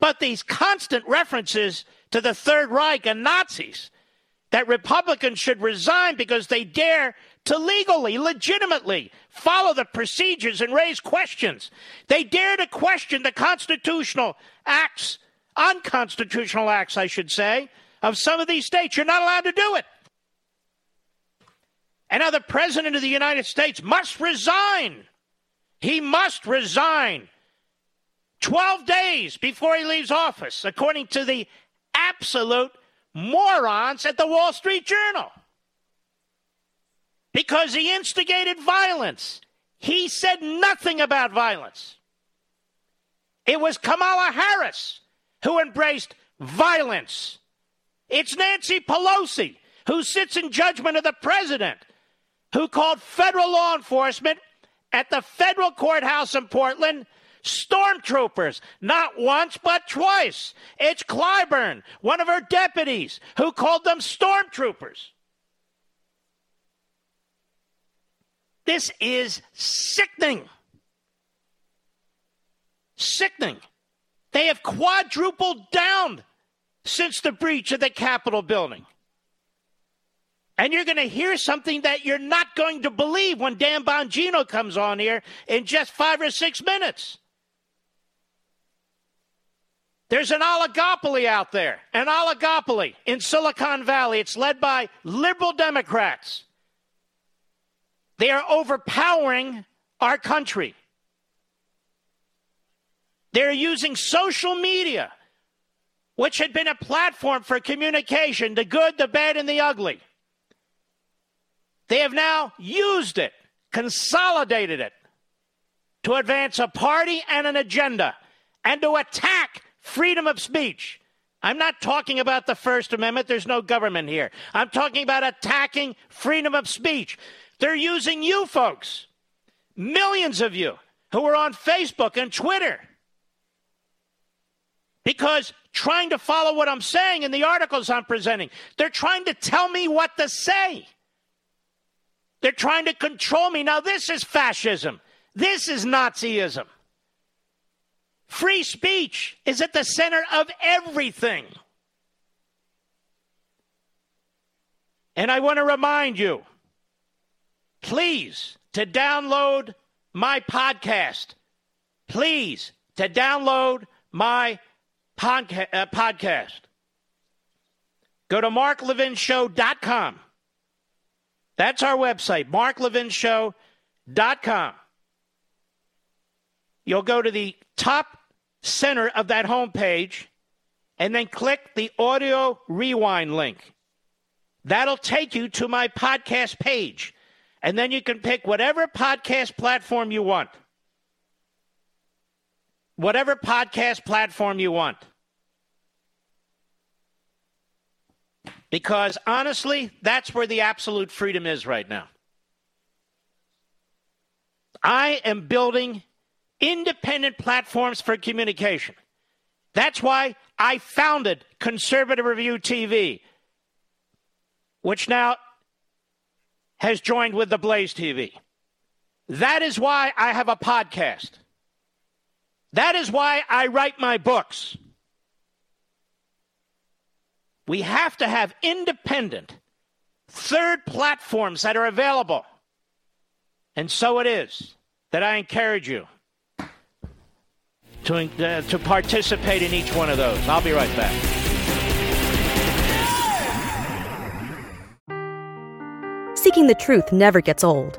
But these constant references to the Third Reich and Nazis, that Republicans should resign because they dare to legally, legitimately follow the procedures and raise questions. They dare to question the constitutional acts, unconstitutional acts, I should say, of some of these states. You're not allowed to do it. And now the President of the United States must resign. He must resign 12 days before he leaves office, according to the absolute morons at the Wall Street Journal because he instigated violence. He said nothing about violence. It was Kamala Harris who embraced violence. It's Nancy Pelosi who sits in judgment of the president who called federal law enforcement at the federal courthouse in Portland stormtroopers, not once, but twice. It's Clyburn, one of her deputies, who called them stormtroopers. This is sickening. Sickening. They have quadrupled down since the breach of the Capitol building. And you're going to hear something that you're not going to believe when Dan Bongino comes on here in just five or six minutes. There's an oligopoly out there, an oligopoly in Silicon Valley. It's led by liberal Democrats. They are overpowering our country. They're using social media, which had been a platform for communication, the good, the bad, and the ugly. They have now used it, consolidated it to advance a party and an agenda and to attack freedom of speech. I'm not talking about the First Amendment. There's no government here. I'm talking about attacking freedom of speech. They're using you folks, millions of you who are on Facebook and Twitter. Because trying to follow what I'm saying in the articles I'm presenting, they're trying to tell me what to say. They're trying to control me. Now, this is fascism. This is Nazism. Free speech is at the center of everything. And I want to remind you please to download my podcast. Please to download my podca- uh, podcast. Go to marklevinshow.com. That's our website, marklevinshow.com. You'll go to the top center of that homepage and then click the audio rewind link. That'll take you to my podcast page. And then you can pick whatever podcast platform you want. Whatever podcast platform you want. Because honestly, that's where the absolute freedom is right now. I am building independent platforms for communication. That's why I founded Conservative Review TV, which now has joined with the Blaze TV. That is why I have a podcast. That is why I write my books. We have to have independent third platforms that are available. And so it is that I encourage you to, uh, to participate in each one of those. I'll be right back. Seeking the truth never gets old.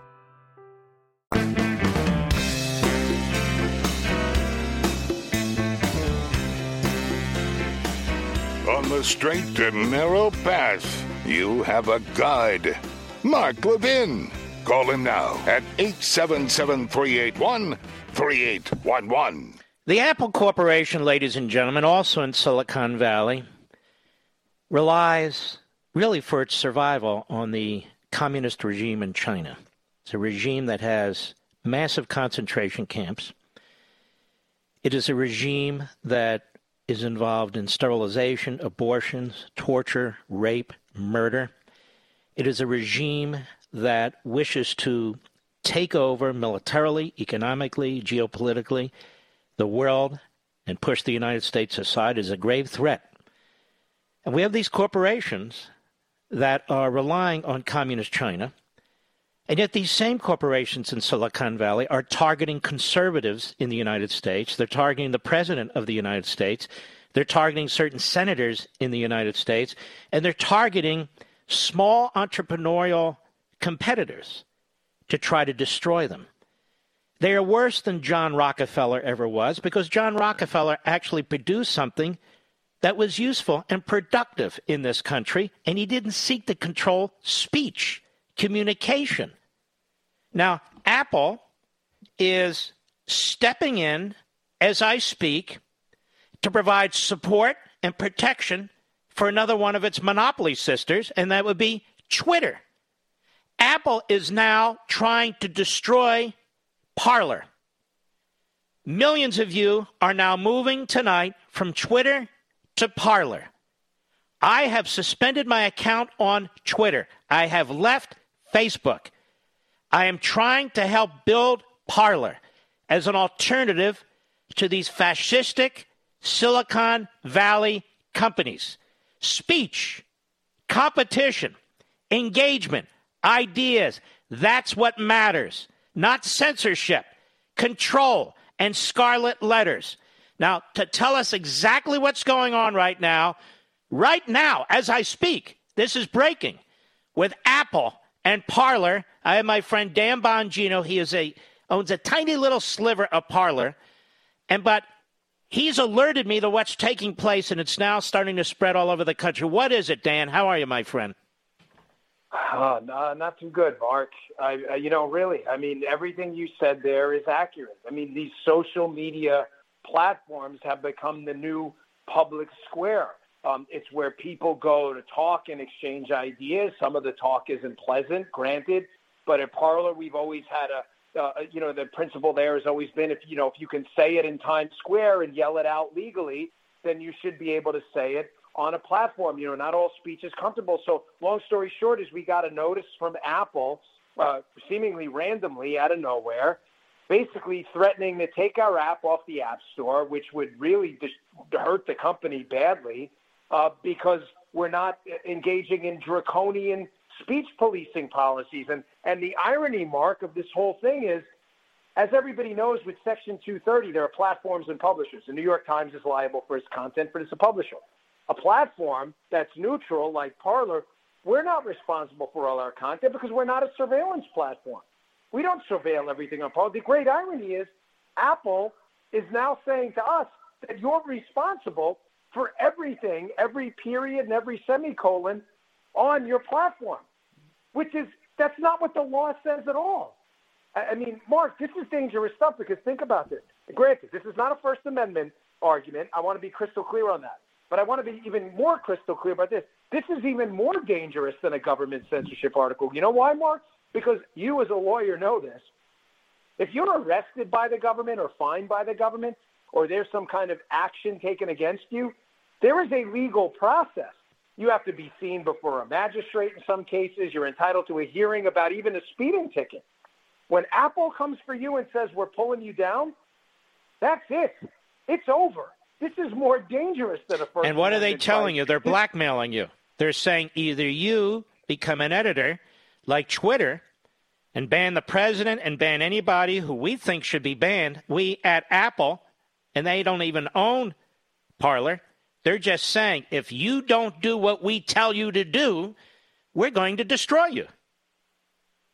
Straight and narrow path. You have a guide. Mark Levin. Call him now at 877 381 3811. The Apple Corporation, ladies and gentlemen, also in Silicon Valley, relies really for its survival on the communist regime in China. It's a regime that has massive concentration camps. It is a regime that is involved in sterilization, abortions, torture, rape, murder. It is a regime that wishes to take over militarily, economically, geopolitically the world and push the United States aside is a grave threat. And we have these corporations that are relying on communist China. And yet, these same corporations in Silicon Valley are targeting conservatives in the United States. They're targeting the president of the United States. They're targeting certain senators in the United States. And they're targeting small entrepreneurial competitors to try to destroy them. They are worse than John Rockefeller ever was because John Rockefeller actually produced something that was useful and productive in this country, and he didn't seek to control speech, communication. Now, Apple is stepping in as I speak to provide support and protection for another one of its monopoly sisters, and that would be Twitter. Apple is now trying to destroy Parler. Millions of you are now moving tonight from Twitter to Parler. I have suspended my account on Twitter. I have left Facebook. I am trying to help build Parler as an alternative to these fascistic Silicon Valley companies. Speech, competition, engagement, ideas. That's what matters, not censorship, control, and scarlet letters. Now, to tell us exactly what's going on right now, right now, as I speak, this is breaking with Apple and Parler. I have my friend Dan Bongino. He is a owns a tiny little sliver of Parler, and but he's alerted me to what's taking place, and it's now starting to spread all over the country. What is it, Dan? How are you, my friend? Uh, no, not too good, Mark. I, you know, really, I mean, everything you said there is accurate. I mean, these social media platforms have become the new public square. Um, it's where people go to talk and exchange ideas. Some of the talk isn't pleasant, granted, but at Parler, we've always had a, uh, you know, the principle there has always been if you know if you can say it in Times Square and yell it out legally, then you should be able to say it on a platform. You know, not all speech is comfortable. So, long story short, is we got a notice from Apple, uh, seemingly randomly out of nowhere, basically threatening to take our app off the App Store, which would really dis- hurt the company badly uh, because we're not engaging in draconian speech policing policies. And, and the irony, Mark, of this whole thing is, as everybody knows, with Section 230, there are platforms and publishers. The New York Times is liable for its content, but it's a publisher. A platform that's neutral, like Parler, we're not responsible for all our content because we're not a surveillance platform. We don't surveil everything on Parler. The great irony is Apple is now saying to us that you're responsible for everything, every period and every semicolon on your platform, which is that's not what the law says at all. I mean, Mark, this is dangerous stuff because think about this. Granted, this is not a First Amendment argument. I want to be crystal clear on that. But I want to be even more crystal clear about this. This is even more dangerous than a government censorship article. You know why, Mark? Because you, as a lawyer, know this. If you're arrested by the government or fined by the government, or there's some kind of action taken against you, there is a legal process. You have to be seen before a magistrate in some cases. You're entitled to a hearing about even a speeding ticket. When Apple comes for you and says, We're pulling you down, that's it. It's over. This is more dangerous than a first. And what are they telling you? They're blackmailing you. They're saying either you become an editor like Twitter and ban the president and ban anybody who we think should be banned. We at Apple, and they don't even own Parler, they're just saying if you don't do what we tell you to do, we're going to destroy you.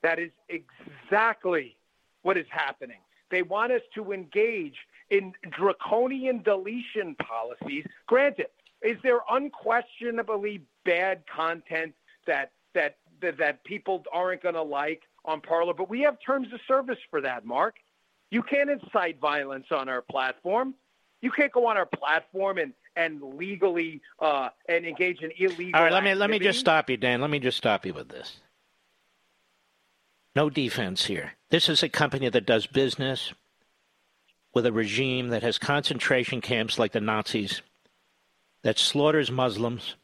That is exactly what is happening. They want us to engage in draconian deletion policies. Granted, Is there unquestionably bad content that that that, that people aren't going to like on Parler? But we have terms of service for that, Mark. You can't incite violence on our platform. You can't go on our platform and and legally uh, and engage in illegal. All right, let me let me just stop you, Dan. Let me just stop you with this. No defense here. This is a company that does business with a regime that has concentration camps like the Nazis, that slaughters Muslims,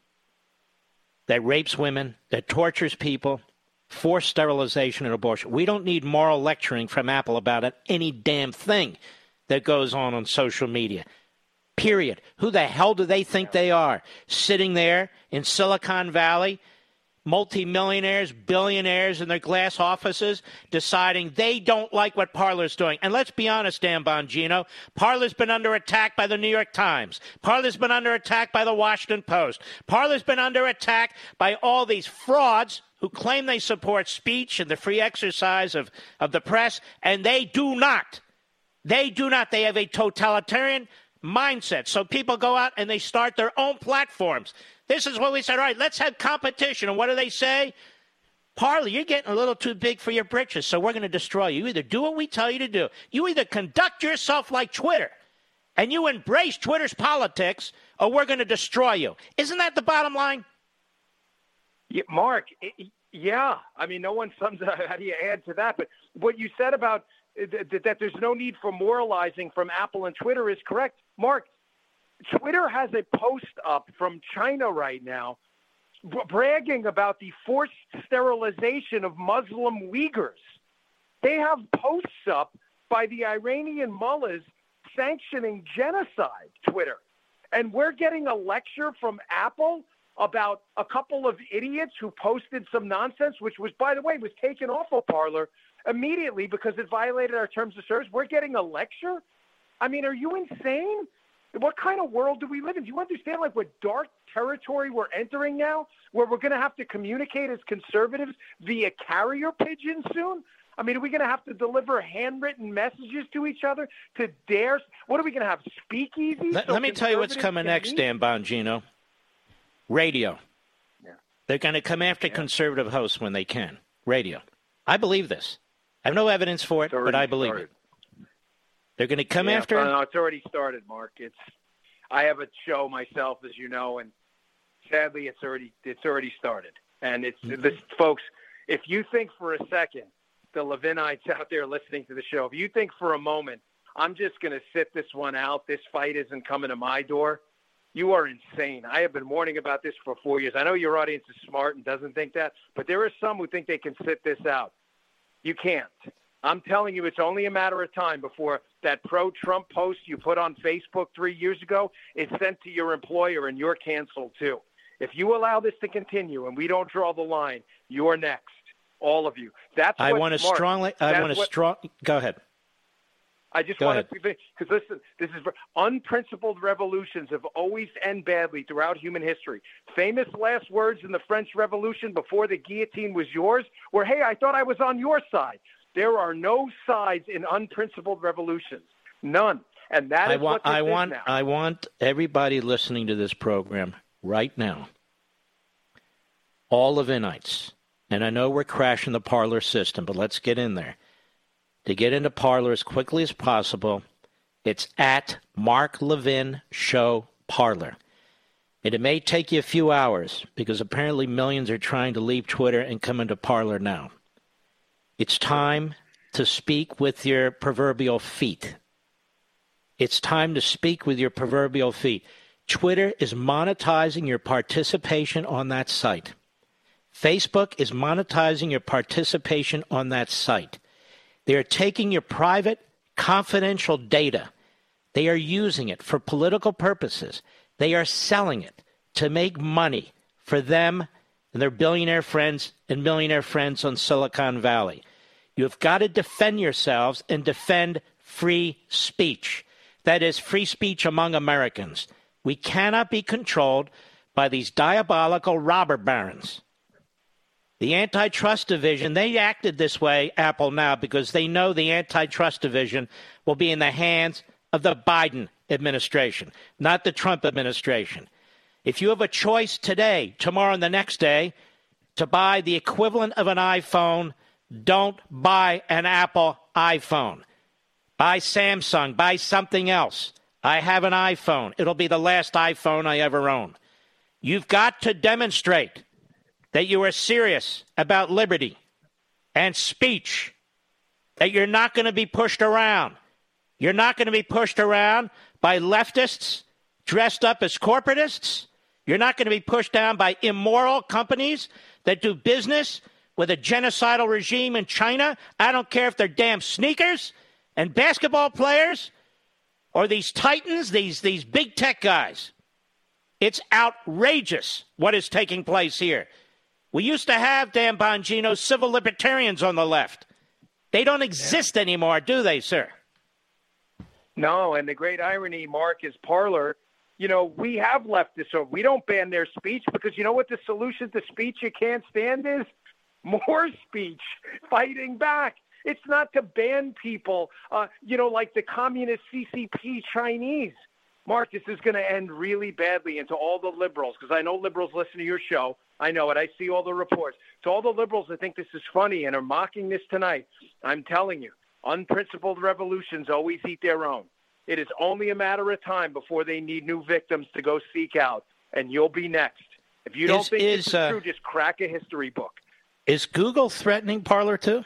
that rapes women, that tortures people, forced sterilization and abortion. We don't need moral lecturing from Apple about it, any damn thing that goes on on social media. Period. Who the hell do they think they are? Sitting there in Silicon Valley, multimillionaires, billionaires in their glass offices, deciding they don't like what Parler's doing. And let's be honest, Dan Bongino, Parler's been under attack by the New York Times. Parler's been under attack by the Washington Post. Parler's been under attack by all these frauds who claim they support speech and the free exercise of, of the press, and they do not. They do not. They have a totalitarian mindset. So people go out and they start their own platforms. This is what we said. All right, let's have competition. And what do they say? Parler, you're getting a little too big for your britches, so we're going to destroy you. You either do what we tell you to do, you either conduct yourself like Twitter and you embrace Twitter's politics, or we're going to destroy you. Isn't that the bottom line? Yeah, Mark, it, yeah. I mean, no one sums up. How do you add to that? But what you said about uh, th- that there's no need for moralizing from Apple and Twitter is correct. Mark, Twitter has a post up from China right now bragging about the forced sterilization of Muslim Uyghurs. They have posts up by the Iranian mullahs sanctioning genocide, Twitter. And we're getting a lecture from Apple about a couple of idiots who posted some nonsense, which was, by the way, was taken off of Parler immediately because it violated our terms of service. We're getting a lecture? I mean, are you insane? What kind of world do we live in? Do you understand like what dark territory we're entering now, where we're going to have to communicate as conservatives via carrier pigeon soon? I mean, are we going to have to deliver handwritten messages to each other to dare? What are we going to have? Speakeasies? Let, so let me tell you what's coming next, meet? Dan Bongino. Radio. Yeah. They're going to come after conservative hosts when they can. Radio. I believe this. I have no evidence for it, but I believe started. it. They're going to come Yeah, after. No, it's already started, Mark. It's I have a show myself, as you know, and sadly, it's already it's already started. And it's Mm-hmm. this, folks. If you think for a second, the Levinites out there listening to the show, if you think for a moment, I'm just going to sit this one out. This fight isn't coming to my door. You are insane. I have been warning about this for four years. I know your audience is smart and doesn't think that, but there are some who think they can sit this out. You can't. I'm telling you, it's only a matter of time before that pro Trump post you put on Facebook three years ago is sent to your employer and you're canceled too. If you allow this to continue and we don't draw the line, you're next. All of you. That's what I want to strongly. I want to strong. Go ahead. I just Go want to because listen, this is unprincipled revolutions have always end badly throughout human history. Famous last words in the French Revolution before the guillotine was yours were, "Hey, I thought I was on your side." There are no sides in unprincipled revolutions, none, and that is I want. I want. now. I want everybody listening to this program right now. All Levinites, and I know we're crashing the Parler system, but let's get in there. To get into Parler as quickly as possible, it's at Mark Levin Show Parler. And it may take you a few hours because apparently millions are trying to leave Twitter and come into Parler now. It's time to speak with your proverbial feet. It's time to speak with your proverbial feet. Twitter is monetizing your participation on that site. Facebook is monetizing your participation on that site. They are taking your private, confidential data. They are using it for political purposes. They are selling it to make money for them and their billionaire friends and millionaire friends on Silicon Valley. You have got to defend yourselves and defend free speech. That is, free speech among Americans. We cannot be controlled by these diabolical robber barons. The antitrust division, they acted this way, Apple now, because they know the antitrust division will be in the hands of the Biden administration, not the Trump administration. If you have a choice today, tomorrow, and the next day to buy the equivalent of an iPhone, don't buy an Apple iPhone. Buy Samsung, buy something else. I have an iPhone. It'll be the last iPhone I ever own. You've got to demonstrate that you are serious about liberty and speech, that you're not going to be pushed around. You're not going to be pushed around by leftists dressed up as corporatists. You're not going to be pushed down by immoral companies that do business with a genocidal regime in China. I don't care if they're damn sneakers and basketball players or these titans, these, these big tech guys. It's outrageous what is taking place here. We used to have, Dan Bongino, civil libertarians on the left. They don't exist anymore, do they, sir? No, and the great irony, Mark, is Parler. You know, we have leftists, so we don't ban their speech because you know what the solution to speech you can't stand is? [LAUGHS] More speech, fighting back. It's not to ban people, uh, you know, like the communist CCP Chinese. Mark, this is going to end really badly. And to all the liberals, because I know liberals listen to your show. I know it. I see all the reports. To all the liberals that think this is funny and are mocking this tonight, I'm telling you, unprincipled revolutions always eat their own. It is only a matter of time before they need new victims to go seek out, and you'll be next. If you don't Is- think is, this is uh, true, just crack a history book. Is Google threatening Parler too?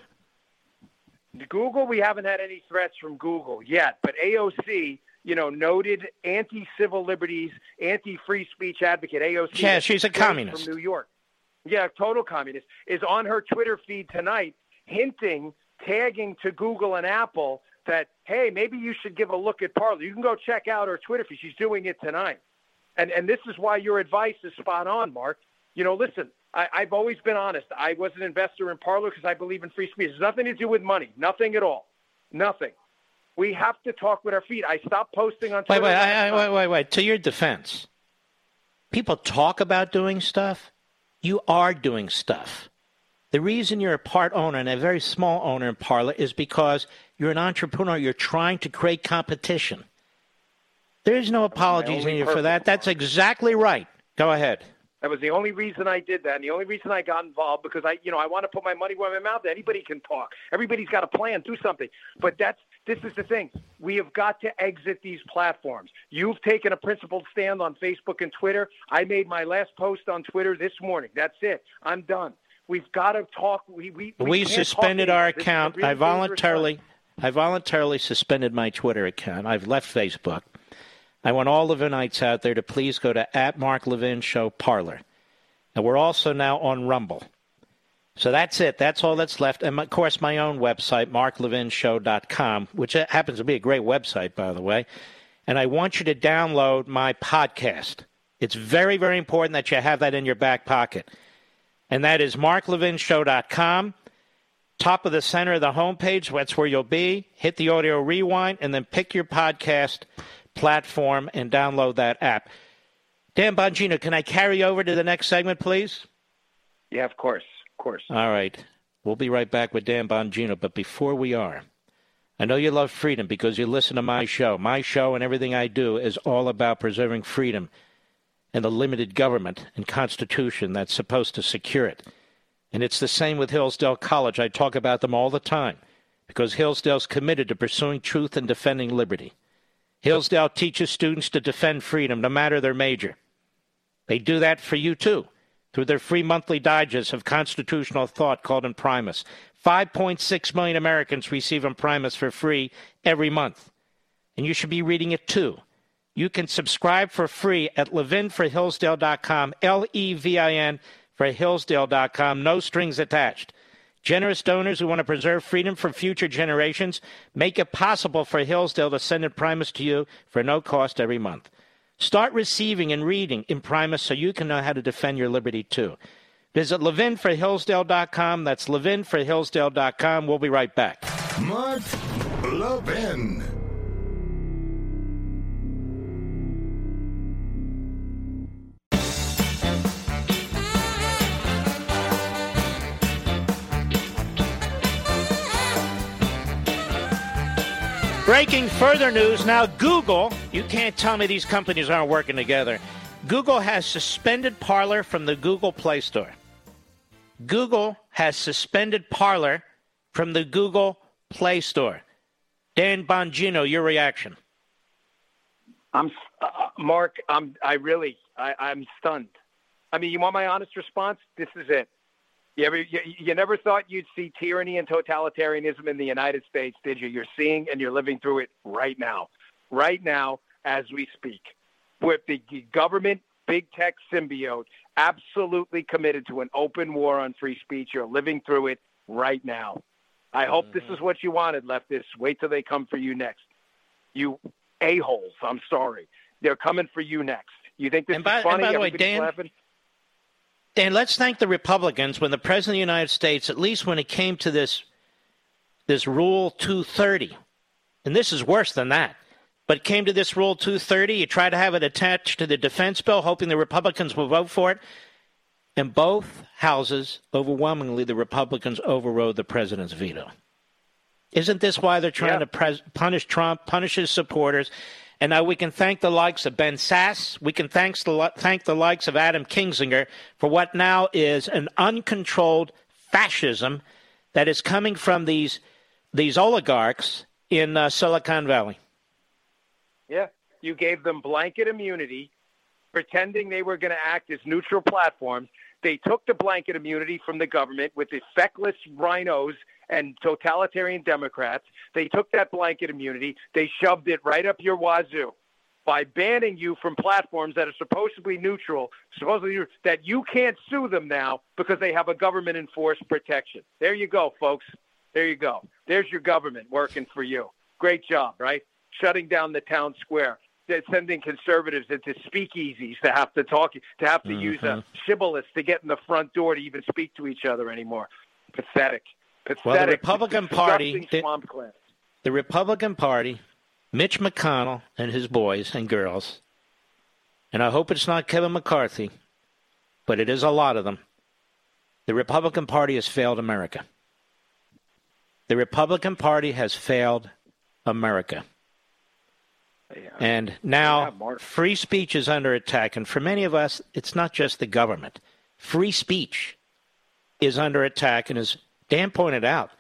Google, we haven't had any threats from Google yet, but AOC, you know, noted anti-civil liberties, anti-free speech advocate AOC. Yeah, she's a communist. from New York. Yeah, total communist is on her Twitter feed tonight, hinting, tagging to Google and Apple that hey, maybe you should give a look at Parler. You can go check out her Twitter feed. She's doing it tonight, and and this is why your advice is spot on, Mark. You know, listen, I, I've always been honest. I was an investor in Parler because I believe in free speech. It's nothing to do with money, nothing at all, nothing. We have to talk with our feet. I stopped posting on Twitter. wait, last I, I, wait, wait, wait. To your defense, people talk about doing stuff. You are doing stuff. The reason you're a part owner and a very small owner in Parler is because you're an entrepreneur. You're trying to create competition. There is no apologies you for that. That's exactly right. Go ahead. That was the only reason I did that, and the only reason I got involved because I, you know, I want to put my money where my mouth. is. Anybody can talk. Everybody's got a plan. Do something. But that's this is the thing. We have got to exit these platforms. You've taken a principled stand on Facebook and Twitter. I made my last post on Twitter this morning. That's it. I'm done. We've got to talk. We we, we We suspended our. This account. really I voluntarily, I voluntarily suspended my Twitter account. I've left Facebook. I want all Levinites out there to please go to at Mark Levin Show Parlor, and we're also now on Rumble. So that's it. That's all that's left. And of course, my own website, marklevinshow.com, which happens to be a great website, by the way. And I want you to download my podcast. It's very, very important that you have that in your back pocket. And that is marklevinshow.com. Top of the center of the homepage, that's where you'll be. Hit the audio rewind and then pick your podcast platform and download that app. Dan Bongino, can I carry over to the next segment, please? Yeah, of course, of course. All right. We'll be right back with Dan Bongino. But before we are, I know you love freedom because you listen to my show. My show and everything I do is all about preserving freedom and the limited government and constitution that's supposed to secure it. And it's the same with Hillsdale College. I talk about them all the time because Hillsdale's committed to pursuing truth and defending liberty. Hillsdale teaches students to defend freedom no matter their major. They do that for you too through their free monthly digest of constitutional thought called Imprimis. 5.6 million Americans receive Imprimis for free every month. And you should be reading it too. You can subscribe for free at levinforhillsdale.com, L E V I N for Hillsdale.com, no strings attached. Generous donors who want to preserve freedom for future generations make it possible for Hillsdale to send Imprimis to you for no cost every month. Start receiving and reading Imprimis so you can know how to defend your liberty too. Visit levinforhillsdale.com. That's levinforhillsdale.com. We'll be right back. Mark Levin. Breaking further news now Google, you can't tell me these companies aren't working together. Google has suspended Parler from the Google Play Store. Google has suspended Parler from the Google Play Store. Dan Bongino, your reaction? I'm uh, Mark. I'm. I really. I, I'm stunned. I mean, you want my honest response? This is it. You, ever, you, you never thought you'd see tyranny and totalitarianism in the United States, did you? You're seeing and you're living through it right now, right now as we speak, with the government big tech symbiote absolutely committed to an open war on free speech. You're living through it right now. I hope mm-hmm. this is what you wanted, leftists. Wait till they come for you next. You a-holes, I'm sorry. They're coming for you next. You think this and by, is funny? And by the way, Dan, Dan, let's thank the Republicans when the President of the United States, at least when it came to this, this Rule 230, and this is worse than that, but came to this Rule 230. You tried to have it attached to the defense bill, hoping the Republicans will vote for it. In both houses, overwhelmingly, the Republicans overrode the president's veto. Isn't this why they're trying yeah. to pres- punish Trump, punish his supporters? And now we can thank the likes of Ben Sasse. We can thank the, thank the likes of Adam Kinzinger for what now is an uncontrolled fascism that is coming from these these oligarchs in uh, Silicon Valley. Yeah, you gave them blanket immunity, pretending they were going to act as neutral platforms. They took the blanket immunity from the government with the feckless RINOs and totalitarian Democrats. They took that blanket immunity, they shoved it right up your wazoo by banning you from platforms that are supposedly neutral, supposedly that you can't sue them now because they have a government enforced protection. There you go, folks. There you go. There's your government working for you. Great job, right? Shutting down the town square. They're sending conservatives into speakeasies to have to talk, to have to mm-hmm. use a shibboleth to get in the front door to even speak to each other anymore. Pathetic. Pathetic. Well, the Republican Party, the, the Republican Party, Mitch McConnell and his boys and girls, and I hope it's not Kevin McCarthy, but it is a lot of them. The Republican Party has failed America. The Republican Party has failed America. Yeah. And now yeah, free speech is under attack. And for many of us, it's not just the government. Free speech is under attack. And as Dan pointed out,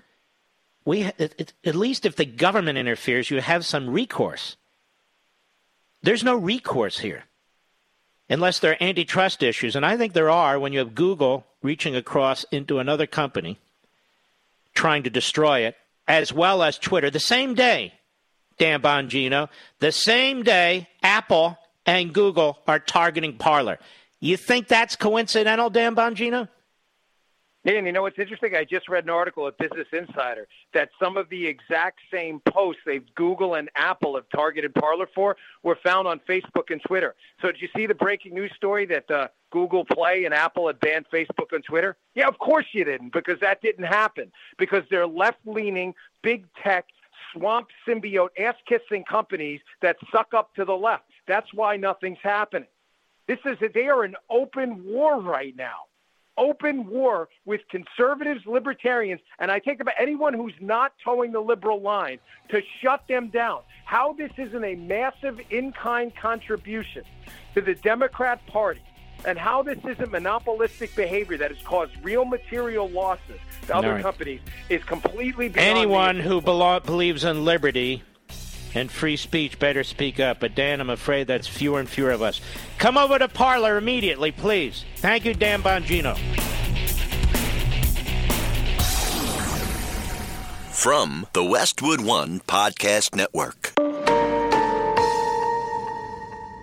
we at least if the government interferes, you have some recourse. There's no recourse here unless there are antitrust issues. And I think there are when you have Google reaching across into another company trying to destroy it, as well as Twitter, the same day, Dan Bongino, the same day Apple and Google are targeting Parler. You think that's coincidental, Dan Bongino? And you know what's interesting? I just read an article at Business Insider that some of the exact same posts they Google and Apple have targeted Parler for were found on Facebook and Twitter. So did you see the breaking news story that uh, Google Play and Apple had banned Facebook and Twitter? Yeah, of course you didn't, because that didn't happen. Because they're left-leaning, big tech, swamp symbiote, ass-kissing companies that suck up to the left. That's why nothing's happening. This is they are in open war right now open war with conservatives, libertarians, and I think about anyone who's not toeing the liberal line to shut them down. How this isn't a massive in kind contribution to the Democrat Party and how this isn't monopolistic behavior that has caused real material losses to other right. companies is completely beyond anyone who believes in liberty and free speech better speak up. But Dan, I'm afraid that's fewer and fewer of us. Come over to Parler immediately, please. Thank you, Dan Bongino. From the Westwood One Podcast Network.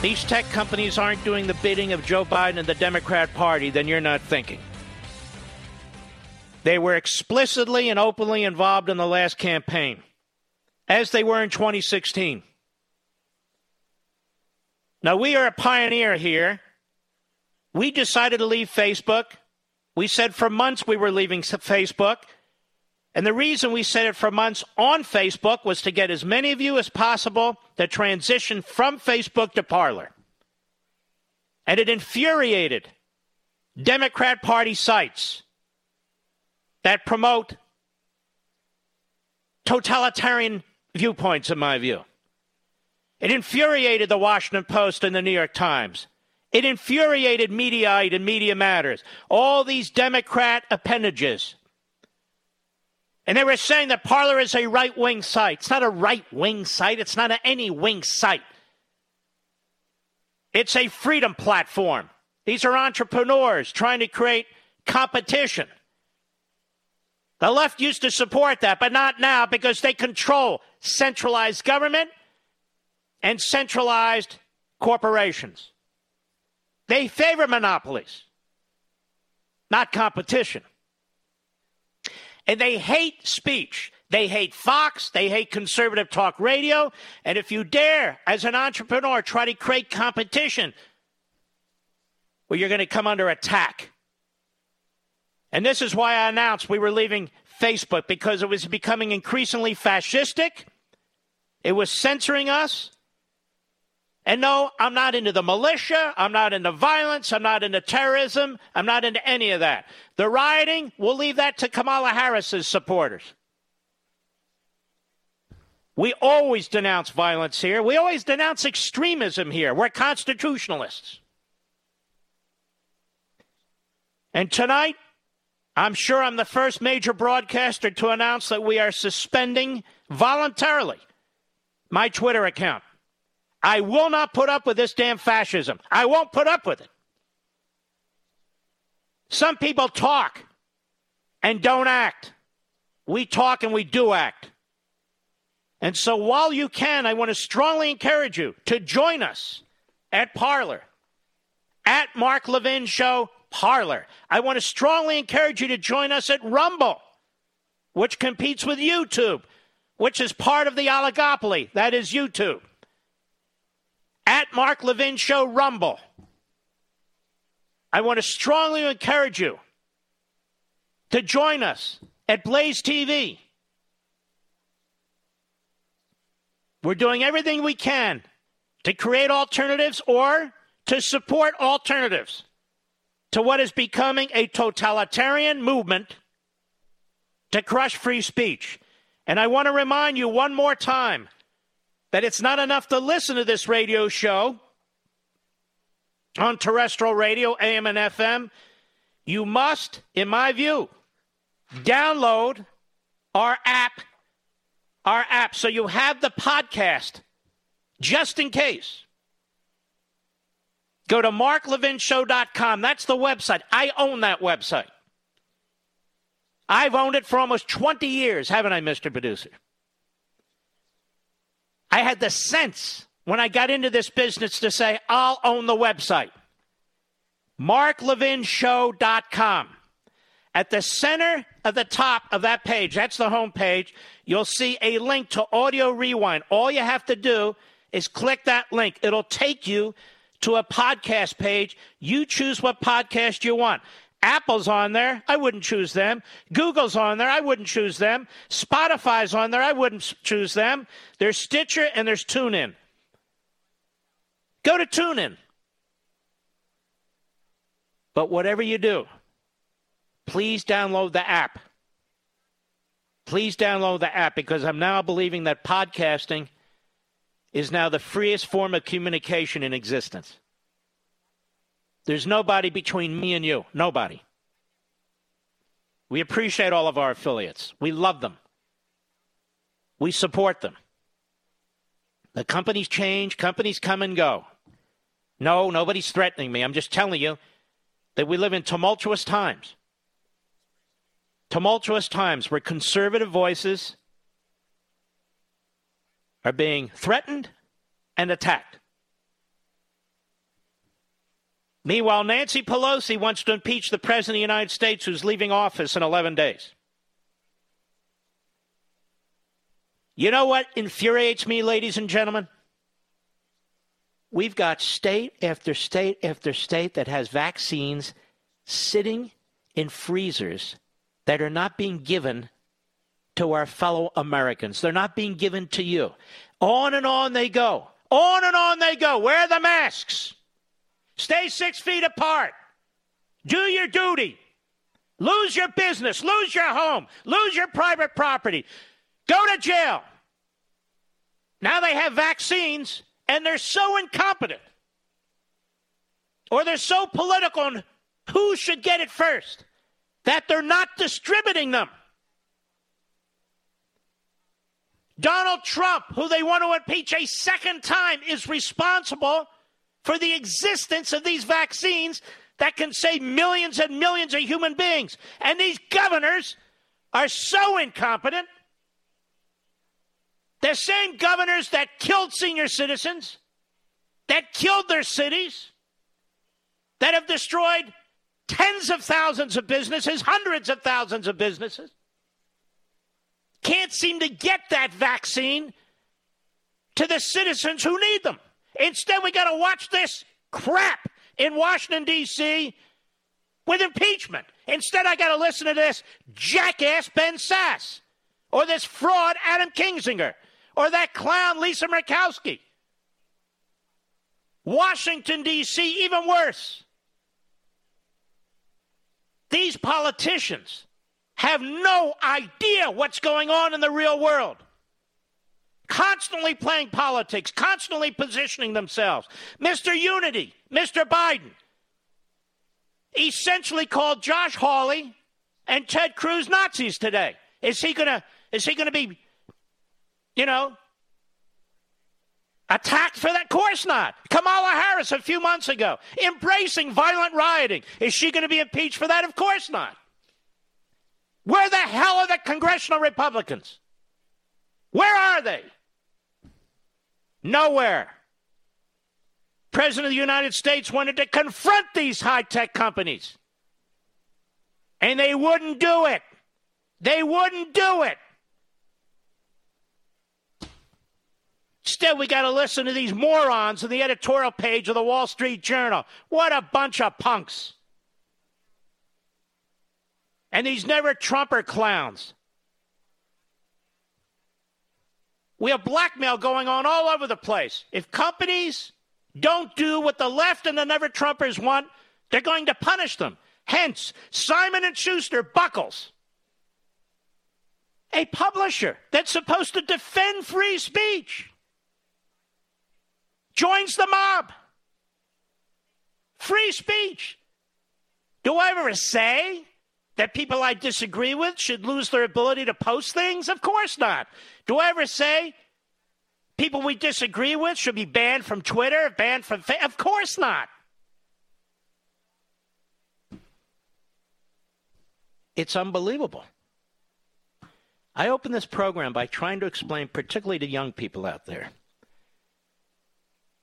these tech companies aren't doing the bidding of Joe Biden and the Democrat Party, then you're not thinking. They were explicitly and openly involved in the last campaign, as they were in 2016. Now, we are a pioneer here. We decided to leave Facebook. We said for months we were leaving Facebook. And the reason we said it for months on Facebook was to get as many of you as possible to transition from Facebook to Parler. And it infuriated Democrat Party sites that promote totalitarian viewpoints, in my view. It infuriated the Washington Post and the New York Times. It infuriated Mediaite and Media Matters, all these Democrat appendages. And they were saying that Parler is a right wing site. It's not a right wing site, it's not any wing site. It's a freedom platform. These are entrepreneurs trying to create competition. The left used to support that, but not now because they control centralized government and centralized corporations. They favor monopolies, not competition. And they hate speech. They hate Fox. They hate conservative talk radio. And if you dare, as an entrepreneur, try to create competition, well, you're going to come under attack. And this is why I announced we were leaving Facebook because it was becoming increasingly fascistic. It was censoring us. And no, I'm not into the militia. I'm not into violence. I'm not into terrorism. I'm not into any of that. The rioting, we'll leave that to Kamala Harris's supporters. We always denounce violence here. We always denounce extremism here. We're constitutionalists. And tonight, I'm sure I'm the first major broadcaster to announce that we are suspending voluntarily my Twitter account. I will not put up with this damn fascism. I won't put up with it. Some people talk and don't act. We talk and we do act. And so while you can, I want to strongly encourage you to join us at Parler, at Mark Levin Show Parler. I want to strongly encourage you to join us at Rumble, which competes with YouTube, which is part of the oligopoly. That is YouTube at Mark Levin Show Rumble. I want to strongly encourage you to join us at Blaze TV. We're doing everything we can to create alternatives or to support alternatives to what is becoming a totalitarian movement to crush free speech. And I want to remind you one more time that it's not enough to listen to this radio show on terrestrial radio, AM and FM. You must, in my view, download our app, our app, so you have the podcast just in case. Go to marklevinshow.com. That's the website. I own that website. I've owned it for almost 20 years, haven't I, Mr. Producer? I had the sense when I got into this business to say, I'll own the website. MarkLevinShow.com. At the center of the top of that page, that's the home page, you'll see a link to Audio Rewind. All you have to do is click that link. It'll take you to a podcast page. You choose what podcast you want. Apple's on there. I wouldn't choose them. Google's on there. I wouldn't choose them. Spotify's on there. I wouldn't choose them. There's Stitcher and there's TuneIn. Go to TuneIn. But whatever you do, please download the app. Please download the app because I'm now believing that podcasting is now the freest form of communication in existence. There's nobody between me and you. Nobody. We appreciate all of our affiliates. We love them. We support them. The companies change, companies come and go. No, nobody's threatening me. I'm just telling you that we live in tumultuous times. Tumultuous times where conservative voices are being threatened and attacked. Meanwhile, Nancy Pelosi wants to impeach the President of the United States who's leaving office in 11 days. You know what infuriates me, ladies and gentlemen? We've got state after state after state that has vaccines sitting in freezers that are not being given to our fellow Americans. They're not being given to you. On and on they go. On and on they go. Wear the masks. Stay six feet apart. Do your duty. Lose your business. Lose your home. Lose your private property. Go to jail. Now they have vaccines and they're so incompetent or they're so political on who should get it first that they're not distributing them. Donald Trump, who they want to impeach a second time, is responsible for the existence of these vaccines that can save millions and millions of human beings. And these governors are so incompetent the same governors that killed senior citizens, that killed their cities, that have destroyed tens of thousands of businesses, hundreds of thousands of businesses, can't seem to get that vaccine to the citizens who need them. Instead, we got to watch this crap in Washington, D.C. with impeachment. Instead, I got to listen to this jackass Ben Sasse or this fraud Adam Kinzinger or that clown Lisa Murkowski. Washington, D.C., even worse. These politicians have no idea what's going on in the real world. Constantly playing politics, constantly positioning themselves. Mr. Unity, Mr. Biden, essentially called Josh Hawley and Ted Cruz Nazis today. Is he gonna is he gonna be you know, attacked for that? Of course not. Kamala Harris a few months ago, embracing violent rioting. Is she going to be impeached for that? Of course not. Where the hell are the congressional Republicans? Where are they? Nowhere. President of the United States wanted to confront these high tech companies. And they wouldn't do it. They wouldn't do it. Instead, we got to listen to these morons on the editorial page of the Wall Street Journal. What a bunch of punks. And these never Trumper clowns. We have blackmail going on all over the place. If companies don't do what the left and the never Trumpers want, they're going to punish them. Hence, Simon and Schuster buckles. A publisher that's supposed to defend free speech joins the mob. Free speech. Do I ever say that people I disagree with should lose their ability to post things? Of course not. Do I ever say people we disagree with should be banned from Twitter, banned from Facebook? Of course not. It's unbelievable. I open this program by trying to explain, particularly to young people out there,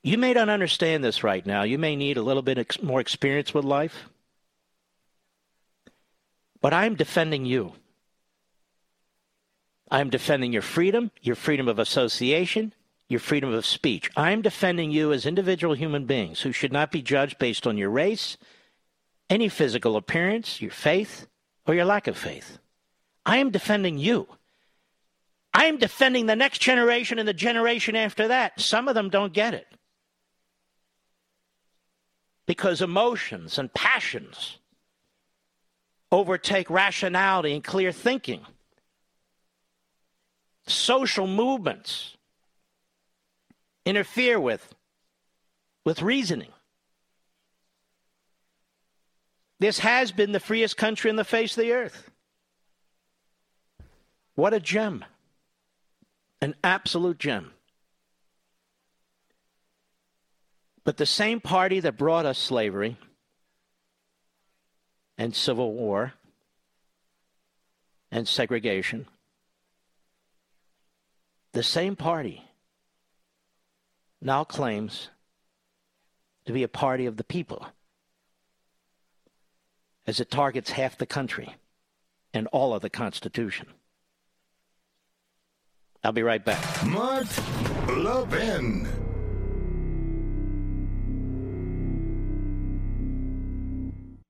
you may not understand this right now. You may need a little bit ex- more experience with life. But I'm defending you. I'm defending your freedom, your freedom of association, your freedom of speech. I'm defending you as individual human beings who should not be judged based on your race, any physical appearance, your faith, or your lack of faith. I am defending you. I am defending the next generation and the generation after that. Some of them don't get it because emotions and passions overtake rationality and clear thinking. Social movements interfere with, with reasoning. This has been the freest country on the face of the earth. What a gem. An absolute gem. But the same party that brought us slavery and civil war and segregation, the same party now claims to be a party of the people as it targets half the country and all of the Constitution. I'll be right back. Mark Levin.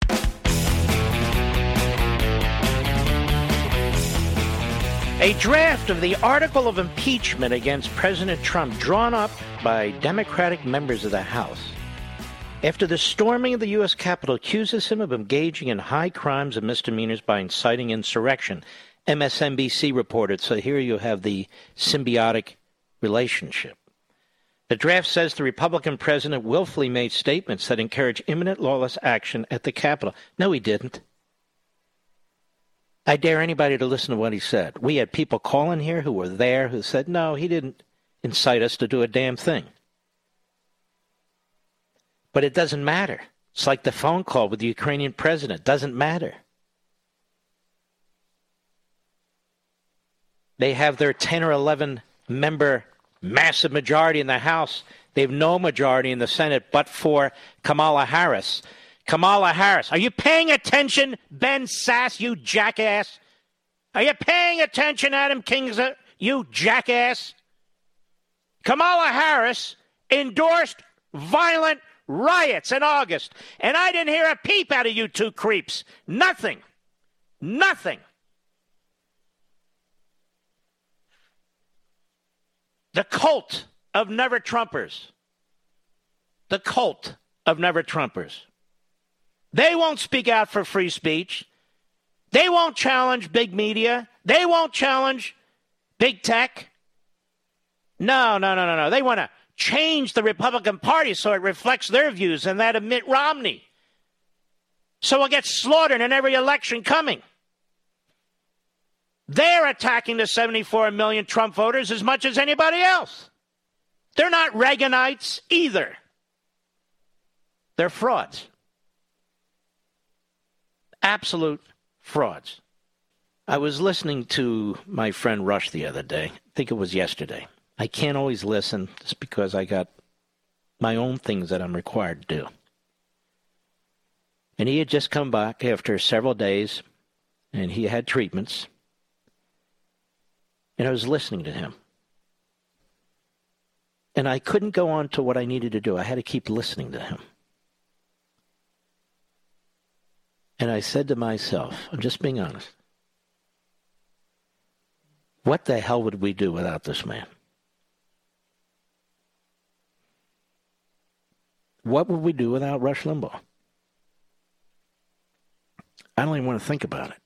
A draft of the article of impeachment against President Trump drawn up by Democratic members of the House after the storming of the U.S. Capitol accuses him of engaging in high crimes and misdemeanors by inciting insurrection. MSNBC reported, so here you have the symbiotic relationship. The draft says the Republican president willfully made statements that encourage imminent lawless action at the Capitol. No, he didn't. I dare anybody to listen to what he said. We had people calling here who were there who said, no, he didn't incite us to do a damn thing. But it doesn't matter. It's like the phone call with the Ukrainian president. Doesn't matter. They have their 10 or 11 member massive majority in the House. They have no majority in the Senate but for Kamala Harris. Kamala Harris. Are you paying attention, Ben Sasse, you jackass? Are you paying attention, Adam Kinzinger, you jackass? Kamala Harris endorsed violent riots in August, and I didn't hear a peep out of you two creeps. Nothing. Nothing. The cult of never Trumpers. The cult of never Trumpers. They won't speak out for free speech. They won't challenge big media. They won't challenge big tech. No, no, no, no, no. They want to change the Republican Party so it reflects their views and that of Mitt Romney. So we'll get slaughtered in every election coming. They're attacking the 74 million Trump voters as much as anybody else. They're not Reaganites either. They're frauds absolute frauds. I was listening to my friend Rush the other day. I think it was yesterday. I can't always listen just because I got my own things that I'm required to do. And he had just come back after several days and he had treatments. And I was listening to him. And I couldn't go on to what I needed to do. I had to keep listening to him. And I said to myself, I'm just being honest, what the hell would we do without this man? What would we do without Rush Limbaugh? I don't even want to think about it.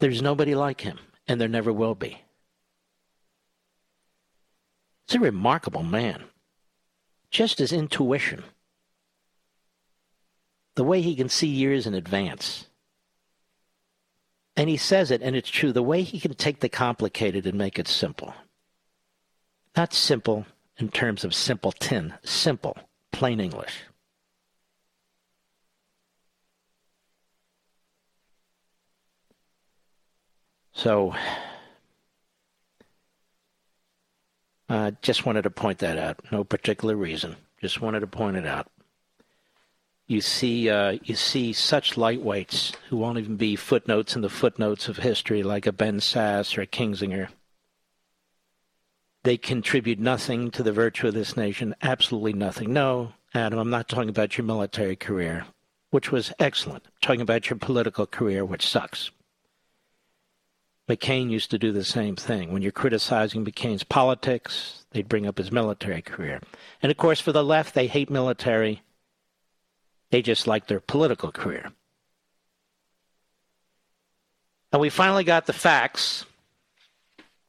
There's nobody like him, and there never will be. It's a remarkable man. Just his intuition the way he can see years in advance. And he says it, and it's true. The way he can take the complicated and make it simple. Not simple in terms of simpleton, simple, plain English. So, Uh, just wanted to point that out. No particular reason. Just wanted to point it out. You see, uh, you see such lightweights who won't even be footnotes in the footnotes of history, like a Ben Sasse or a Kinzinger. They contribute nothing to the virtue of this nation. Absolutely nothing. No, Adam, I'm not talking about your military career, which was excellent. I'm talking about your political career, which sucks. McCain used to do the same thing. When you're criticizing McCain's politics, they'd bring up his military career. And of course, for the left, they hate military. They just like their political career. And we finally got the facts.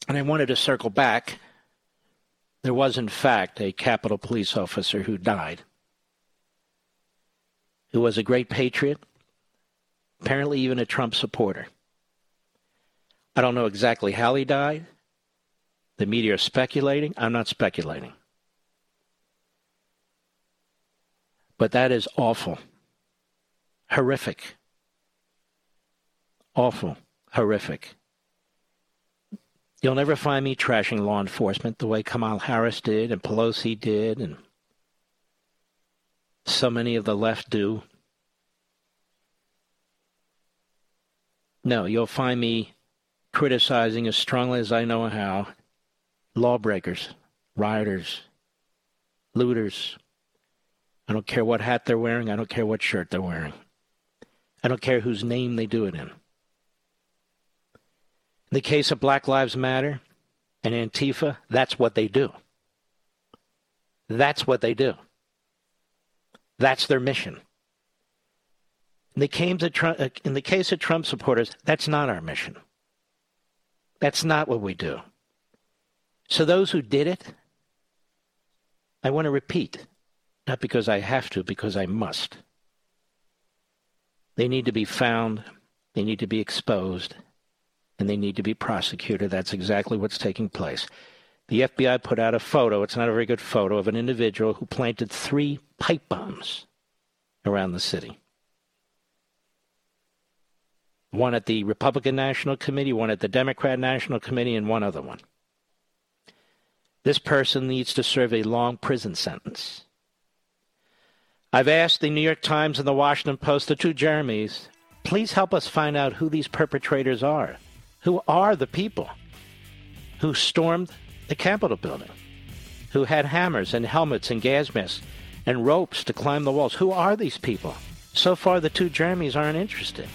And I wanted to circle back. There was, in fact, a Capitol police officer who died, who was a great patriot, apparently even a Trump supporter. I don't know exactly how he died. The media are speculating. I'm not speculating. But that is awful. Horrific. Awful. Horrific. You'll never find me trashing law enforcement the way Kamala Harris did and Pelosi did and so many of the left do. No, you'll find me criticizing as strongly as I know how lawbreakers, rioters, looters. I don't care what hat they're wearing. I don't care what shirt they're wearing. I don't care whose name they do it in. In the case of Black Lives Matter and Antifa, that's what they do. That's what they do. That's their mission. In the, Trump, uh, in the case of Trump supporters, that's not our mission. That's not what we do. So, those who did it, I want to repeat, not because I have to, because I must. They need to be found, they need to be exposed, and they need to be prosecuted. That's exactly what's taking place. The FBI put out a photo, it's not a very good photo, of an individual who planted three pipe bombs around the city one at the Republican National Committee, one at the Democrat National Committee, and one other one. This person needs to serve a long prison sentence. I've asked the New York Times and the Washington Post, the two Jeremys, please help us find out who these perpetrators are. Who are the people who stormed the Capitol building? Who had hammers and helmets and gas masks and ropes to climb the walls? Who are these people? So far, the two Jeremys aren't interested.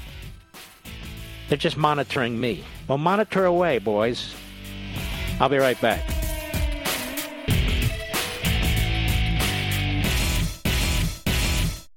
They're just monitoring me. Well, monitor away, boys. I'll be right back.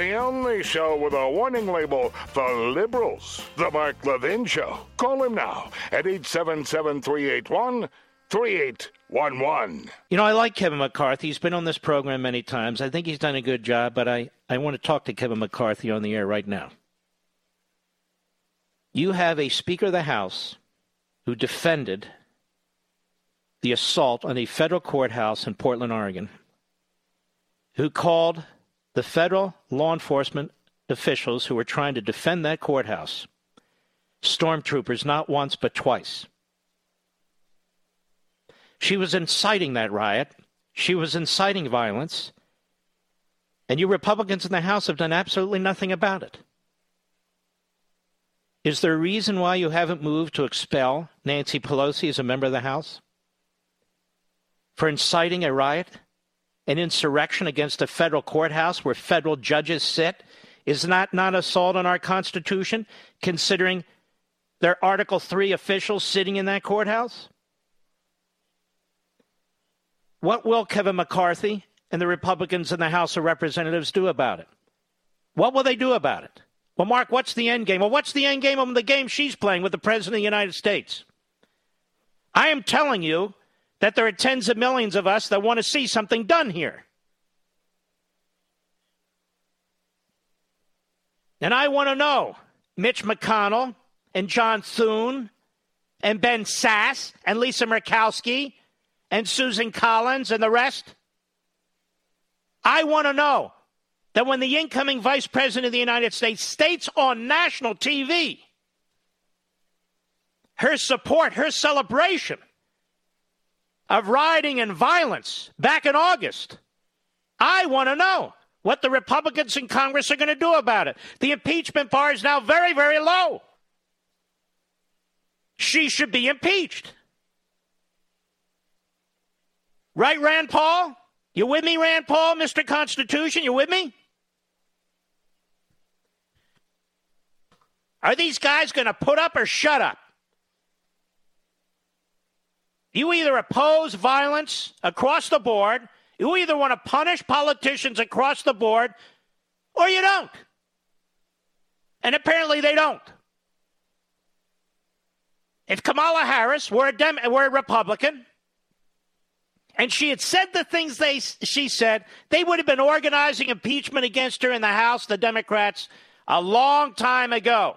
The only show with a warning label for liberals. The Mark Levin Show. Call him now at 877 381 3811. You know, I like Kevin McCarthy. He's been on this program many times. I think he's done a good job, but I, I want to talk to Kevin McCarthy on the air right now. You have a Speaker of the House who defended the assault on a federal courthouse in Portland, Oregon, who called the federal law enforcement officials who were trying to defend that courthouse stormtroopers not once but twice. She was inciting that riot. She was inciting violence. And you Republicans in the House have done absolutely nothing about it. Is there a reason why you haven't moved to expel Nancy Pelosi as a member of the House? For inciting a riot, an insurrection against a federal courthouse where federal judges sit? Is not not assault on our Constitution, considering their Article 3 officials sitting in that courthouse? What will Kevin McCarthy and the Republicans in the House of Representatives do about it? What will they do about it? Well, Mark, what's the end game? Well, what's the end game of the game she's playing with the President of the United States? I am telling you that there are tens of millions of us that want to see something done here. And I want to know Mitch McConnell and John Thune and Ben Sasse and Lisa Murkowski and Susan Collins and the rest. I want to know that when the incoming Vice President of the United States states on national TV her support, her celebration of rioting and violence back in August, I want to know what the Republicans in Congress are going to do about it. The impeachment bar is now very, very low. She should be impeached. Right, Rand Paul? You with me, Rand Paul, Mr. Constitution? You with me? Are these guys going to put up or shut up? You either oppose violence across the board, you either want to punish politicians across the board, or you don't. And apparently they don't. If Kamala Harris were a, Dem- were a Republican, and she had said the things they she said, they would have been organizing impeachment against her in the House, the Democrats, a long time ago.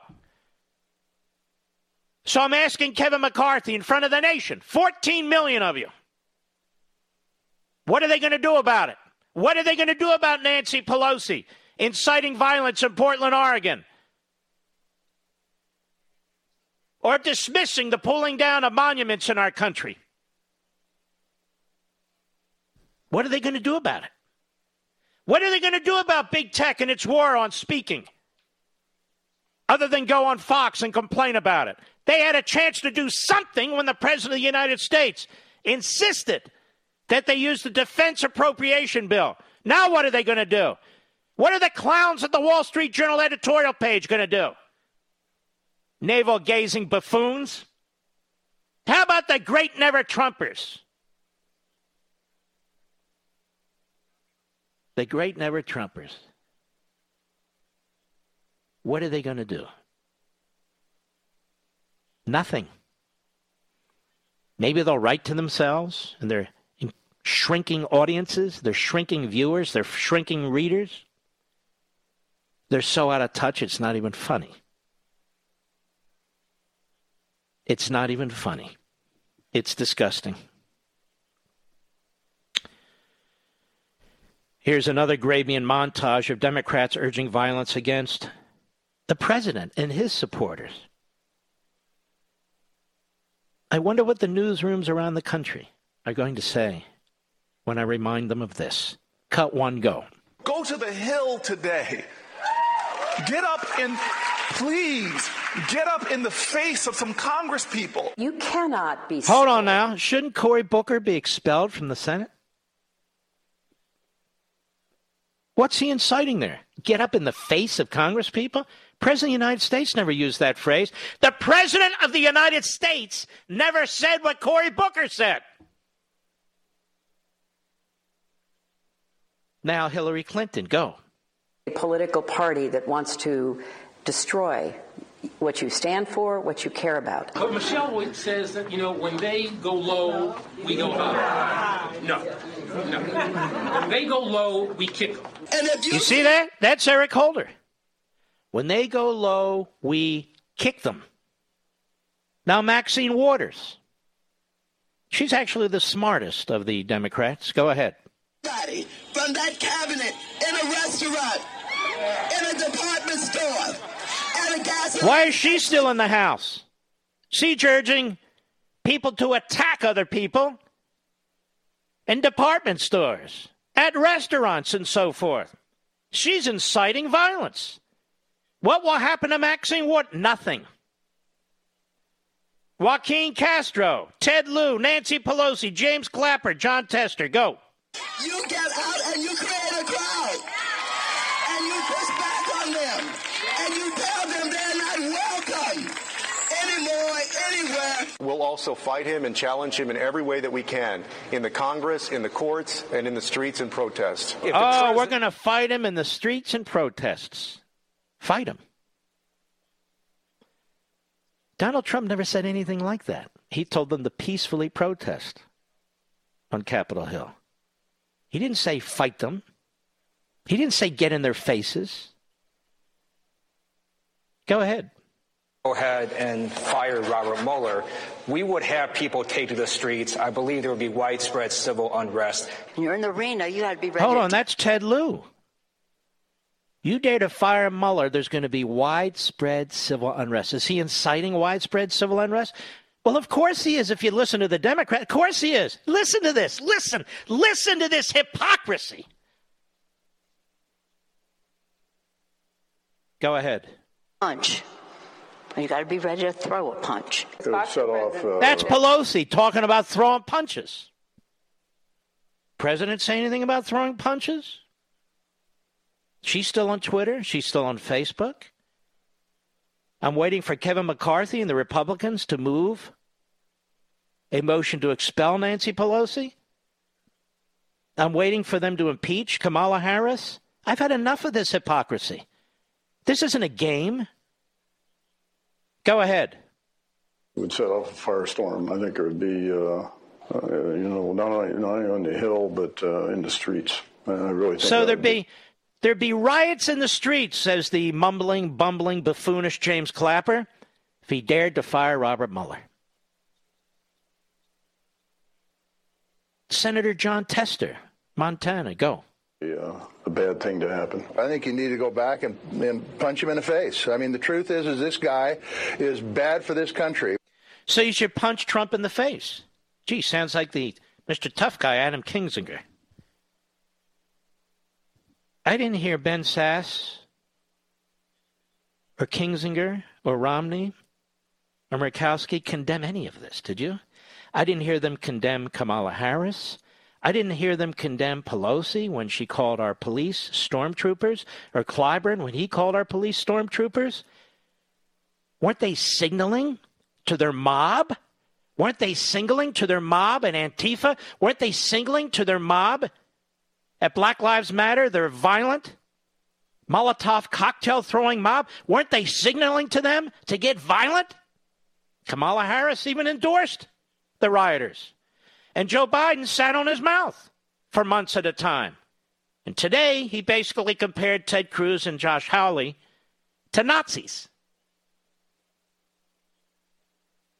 So I'm asking Kevin McCarthy in front of the nation, 14 million of you. What are they going to do about it? What are they going to do about Nancy Pelosi inciting violence in Portland, Oregon? Or dismissing the pulling down of monuments in our country? What are they going to do about it? What are they going to do about big tech and its war on speaking? Other than go on Fox and complain about it. They had a chance to do something when the President of the United States insisted that they use the Defense Appropriation Bill. Now, what are they going to do? What are the clowns at the Wall Street Journal editorial page going to do? Navel gazing buffoons? How about the great never Trumpers? The great never Trumpers. What are they going to do? Nothing. Maybe they'll write to themselves and their shrinking audiences, their shrinking viewers, their shrinking readers. They're so out of touch, it's not even funny. It's not even funny. It's disgusting. Here's another Grabien montage of Democrats urging violence against the president and his supporters. I wonder what the newsrooms around the country are going to say when I remind them of this. Cut one, go. Go to the Hill today. Get up and please get up in the face of some Congress people. You cannot be. Hold on now. Shouldn't Cory Booker be expelled from the Senate? What's he inciting there? Get up in the face of Congress people? President of the United States never used that phrase. The President of the United States never said what Cory Booker said. Now, Hillary Clinton, go. A political party that wants to destroy what you stand for, what you care about. But Michelle says that, you know, when they go low, we go high. No. No. When they go low, we kick them. And if you, you see that? That's Eric Holder. When they go low, we kick them. Now, Maxine Waters. She's actually the smartest of the Democrats. Go ahead. From that cabinet, in a restaurant, in a department store, why is she still in the House? She's urging people to attack other people in department stores, at restaurants, and so forth. She's inciting violence. What will happen to Maxine What? Nothing. Joaquin Castro, Ted Lieu, Nancy Pelosi, James Clapper, Jon Tester, go. You get out and you create a crowd. And you push back on them. And you tell them they're not welcome anymore, anywhere. We'll also fight him and challenge him in every way that we can in the Congress, in the courts, and in the streets and protests. If oh, pres- we're going to fight him in the streets and protests. Fight him. Donald Trump never said anything like that. He told them to peacefully protest on Capitol Hill. He didn't say fight them. He didn't say get in their faces. Go ahead. Go ahead and fire Robert Mueller. We would have people take to the streets. I believe there would be widespread civil unrest. You're in the arena. You got to be ready. Hold to on, that's Ted Lieu. You dare to fire Mueller, there's going to be widespread civil unrest. Is he inciting widespread civil unrest? Well, of course he is. If you listen to the Democrat, of course he is. Listen to this. Listen. Listen to this hypocrisy. Go ahead. punch. You got to be ready to throw a punch. set off. Uh, That's Pelosi talking about throwing punches. President say anything about throwing punches? She's still on Twitter. She's still on Facebook. I'm waiting for Kevin McCarthy and the Republicans to move a motion to expel Nancy Pelosi. I'm waiting for them to impeach Kamala Harris. I've had enough of this hypocrisy. This isn't a game. Go ahead. would set off a firestorm. I think it would be, uh, uh, you know, not only, not only on the hill, but uh, in the streets. I really think So there'd be there'd be riots in the streets, says the mumbling, bumbling, buffoonish James Clapper, if he dared to fire Robert Mueller. Senator Jon Tester, Montana, go. be uh, a bad thing to happen. I think you need to go back and, and punch him in the face. I mean, the truth is, is this guy is bad for this country. So you should punch Trump in the face. Gee, sounds like the Mr. Tough Guy, Adam Kinzinger. I didn't hear Ben Sasse or Kinzinger or Romney or Murkowski condemn any of this, did you? I didn't hear them condemn Kamala Harris. I didn't hear them condemn Pelosi when she called our police stormtroopers, or Clyburn when he called our police stormtroopers. Weren't they signaling to their mob? Weren't they signaling to their mob and Antifa? Weren't they signaling to their mob at Black Lives Matter, their violent Molotov cocktail throwing mob? Weren't they signaling to them to get violent? Kamala Harris even endorsed the rioters. And Joe Biden sat on his mouth for months at a time. And today, he basically compared Ted Cruz and Josh Hawley to Nazis.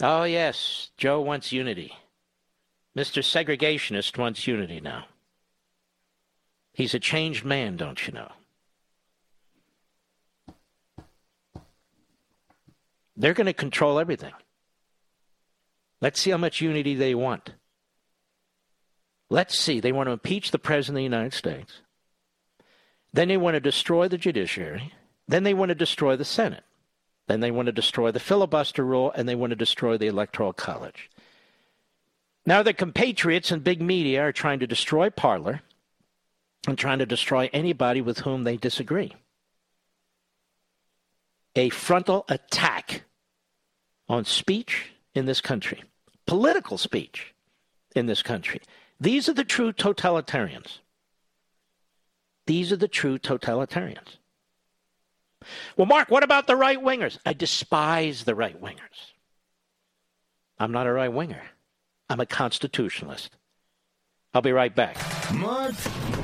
Oh, yes, Joe wants unity. Mr. Segregationist wants unity now. He's a changed man, don't you know? They're going to control everything. Let's see how much unity they want. Let's see. They want to impeach the President of the United States. Then they want to destroy the judiciary. Then they want to destroy the Senate. Then they want to destroy the filibuster rule, and they want to destroy the Electoral College. Now, the compatriots and big media are trying to destroy Parler and trying to destroy anybody with whom they disagree. A frontal attack on speech in this country, political speech in this country. These are the true totalitarians. These are the true totalitarians. Well, Mark, what about the right wingers? I despise the right wingers. I'm not a right winger. I'm a constitutionalist. I'll be right back. Mark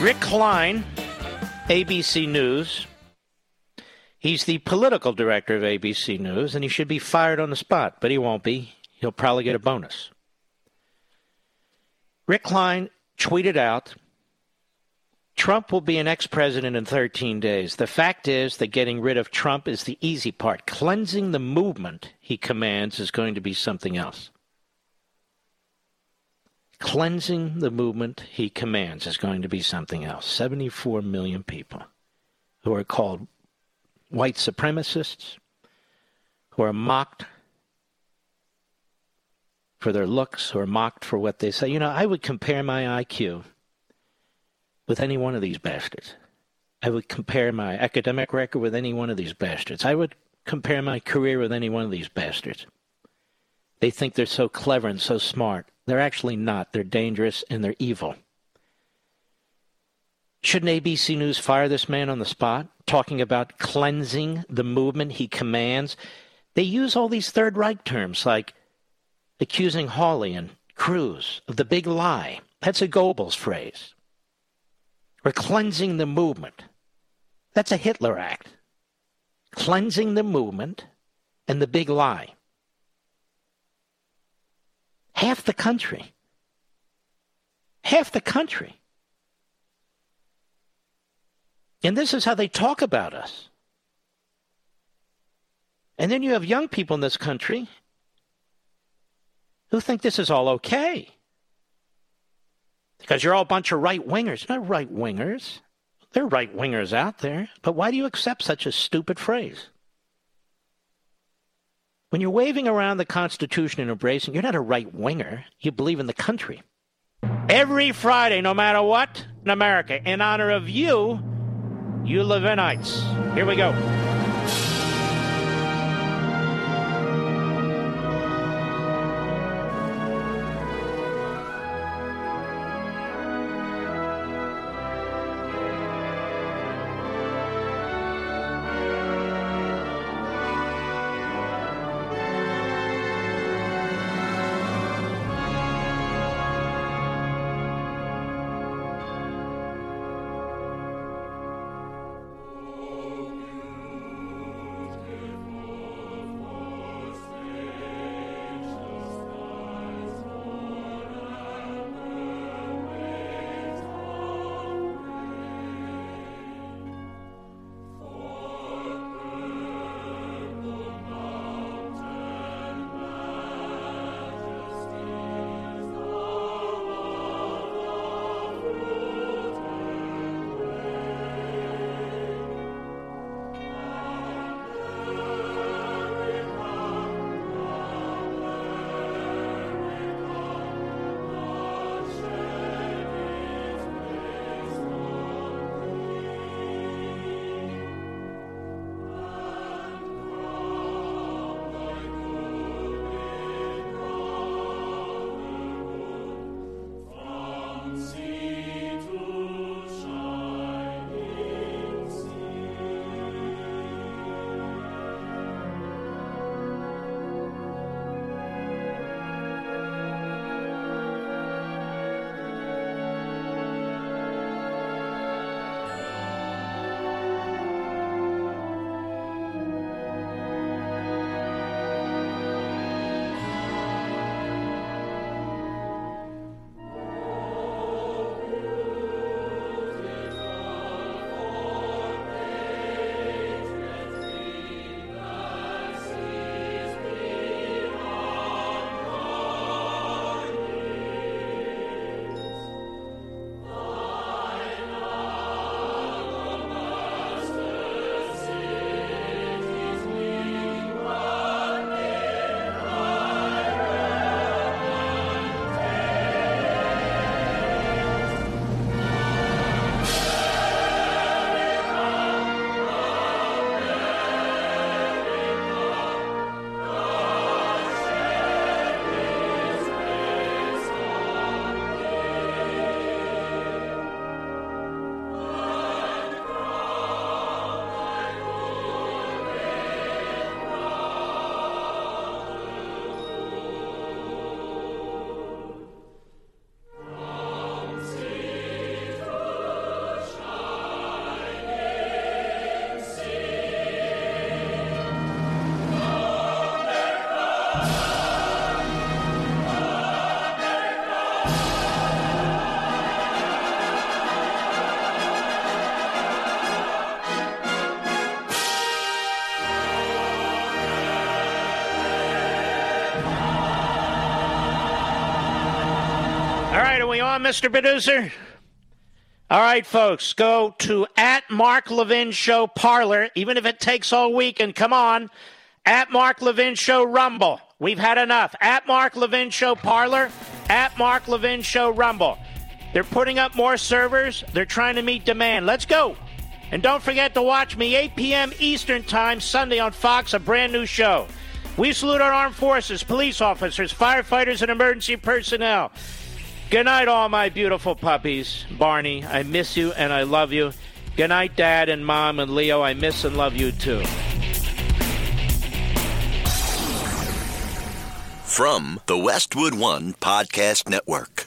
Rick Klein, ABC News. He's the political director of ABC News, and he should be fired on the spot, but he won't be. He'll probably get a bonus. Rick Klein tweeted out Trump will be an ex president in 13 days. The fact is that getting rid of Trump is the easy part. Cleansing the movement he commands is going to be something else. Cleansing the movement he commands is going to be something else. 74 million people who are called white supremacists, who are mocked for their looks, who are mocked for what they say. You know, I would compare my IQ with any one of these bastards. I would compare my academic record with any one of these bastards. I would compare my career with any one of these bastards. They think they're so clever and so smart. They're actually not. They're dangerous and they're evil. Shouldn't ABC News fire this man on the spot, talking about cleansing the movement he commands? They use all these Third Reich terms like accusing Hawley and Cruz of the big lie. That's a Goebbels phrase. Or cleansing the movement. That's a Hitler act. Cleansing the movement and the big lie half the country. Half the country. And this is how they talk about us. And then you have young people in this country who think this is all okay. Because you're all a bunch of right wingers. Not right wingers. There are right wingers out there. But why do you accept such a stupid phrase? When you're waving around the Constitution and embracing, you're not a right winger. You believe in the country. Every Friday, no matter what, in America, in honor of you, you Levinites. Here we go. On, Mr. Producer? All right, folks, go to at Mark Levin Show Parler, even if it takes all week, and come on, at Mark Levin Show Rumble. We've had enough. At Mark Levin Show Parler, at Mark Levin Show Rumble. They're putting up more servers. They're trying to meet demand. Let's go. And don't forget to watch me 8 p.m. Eastern Time Sunday on Fox, a brand new show. We salute our armed forces, police officers, firefighters, and emergency personnel. Good night, all my beautiful puppies. Barney, I miss you and I love you. Good night, Dad and Mom and Leo. I miss and love you too. From the Westwood One Podcast Network.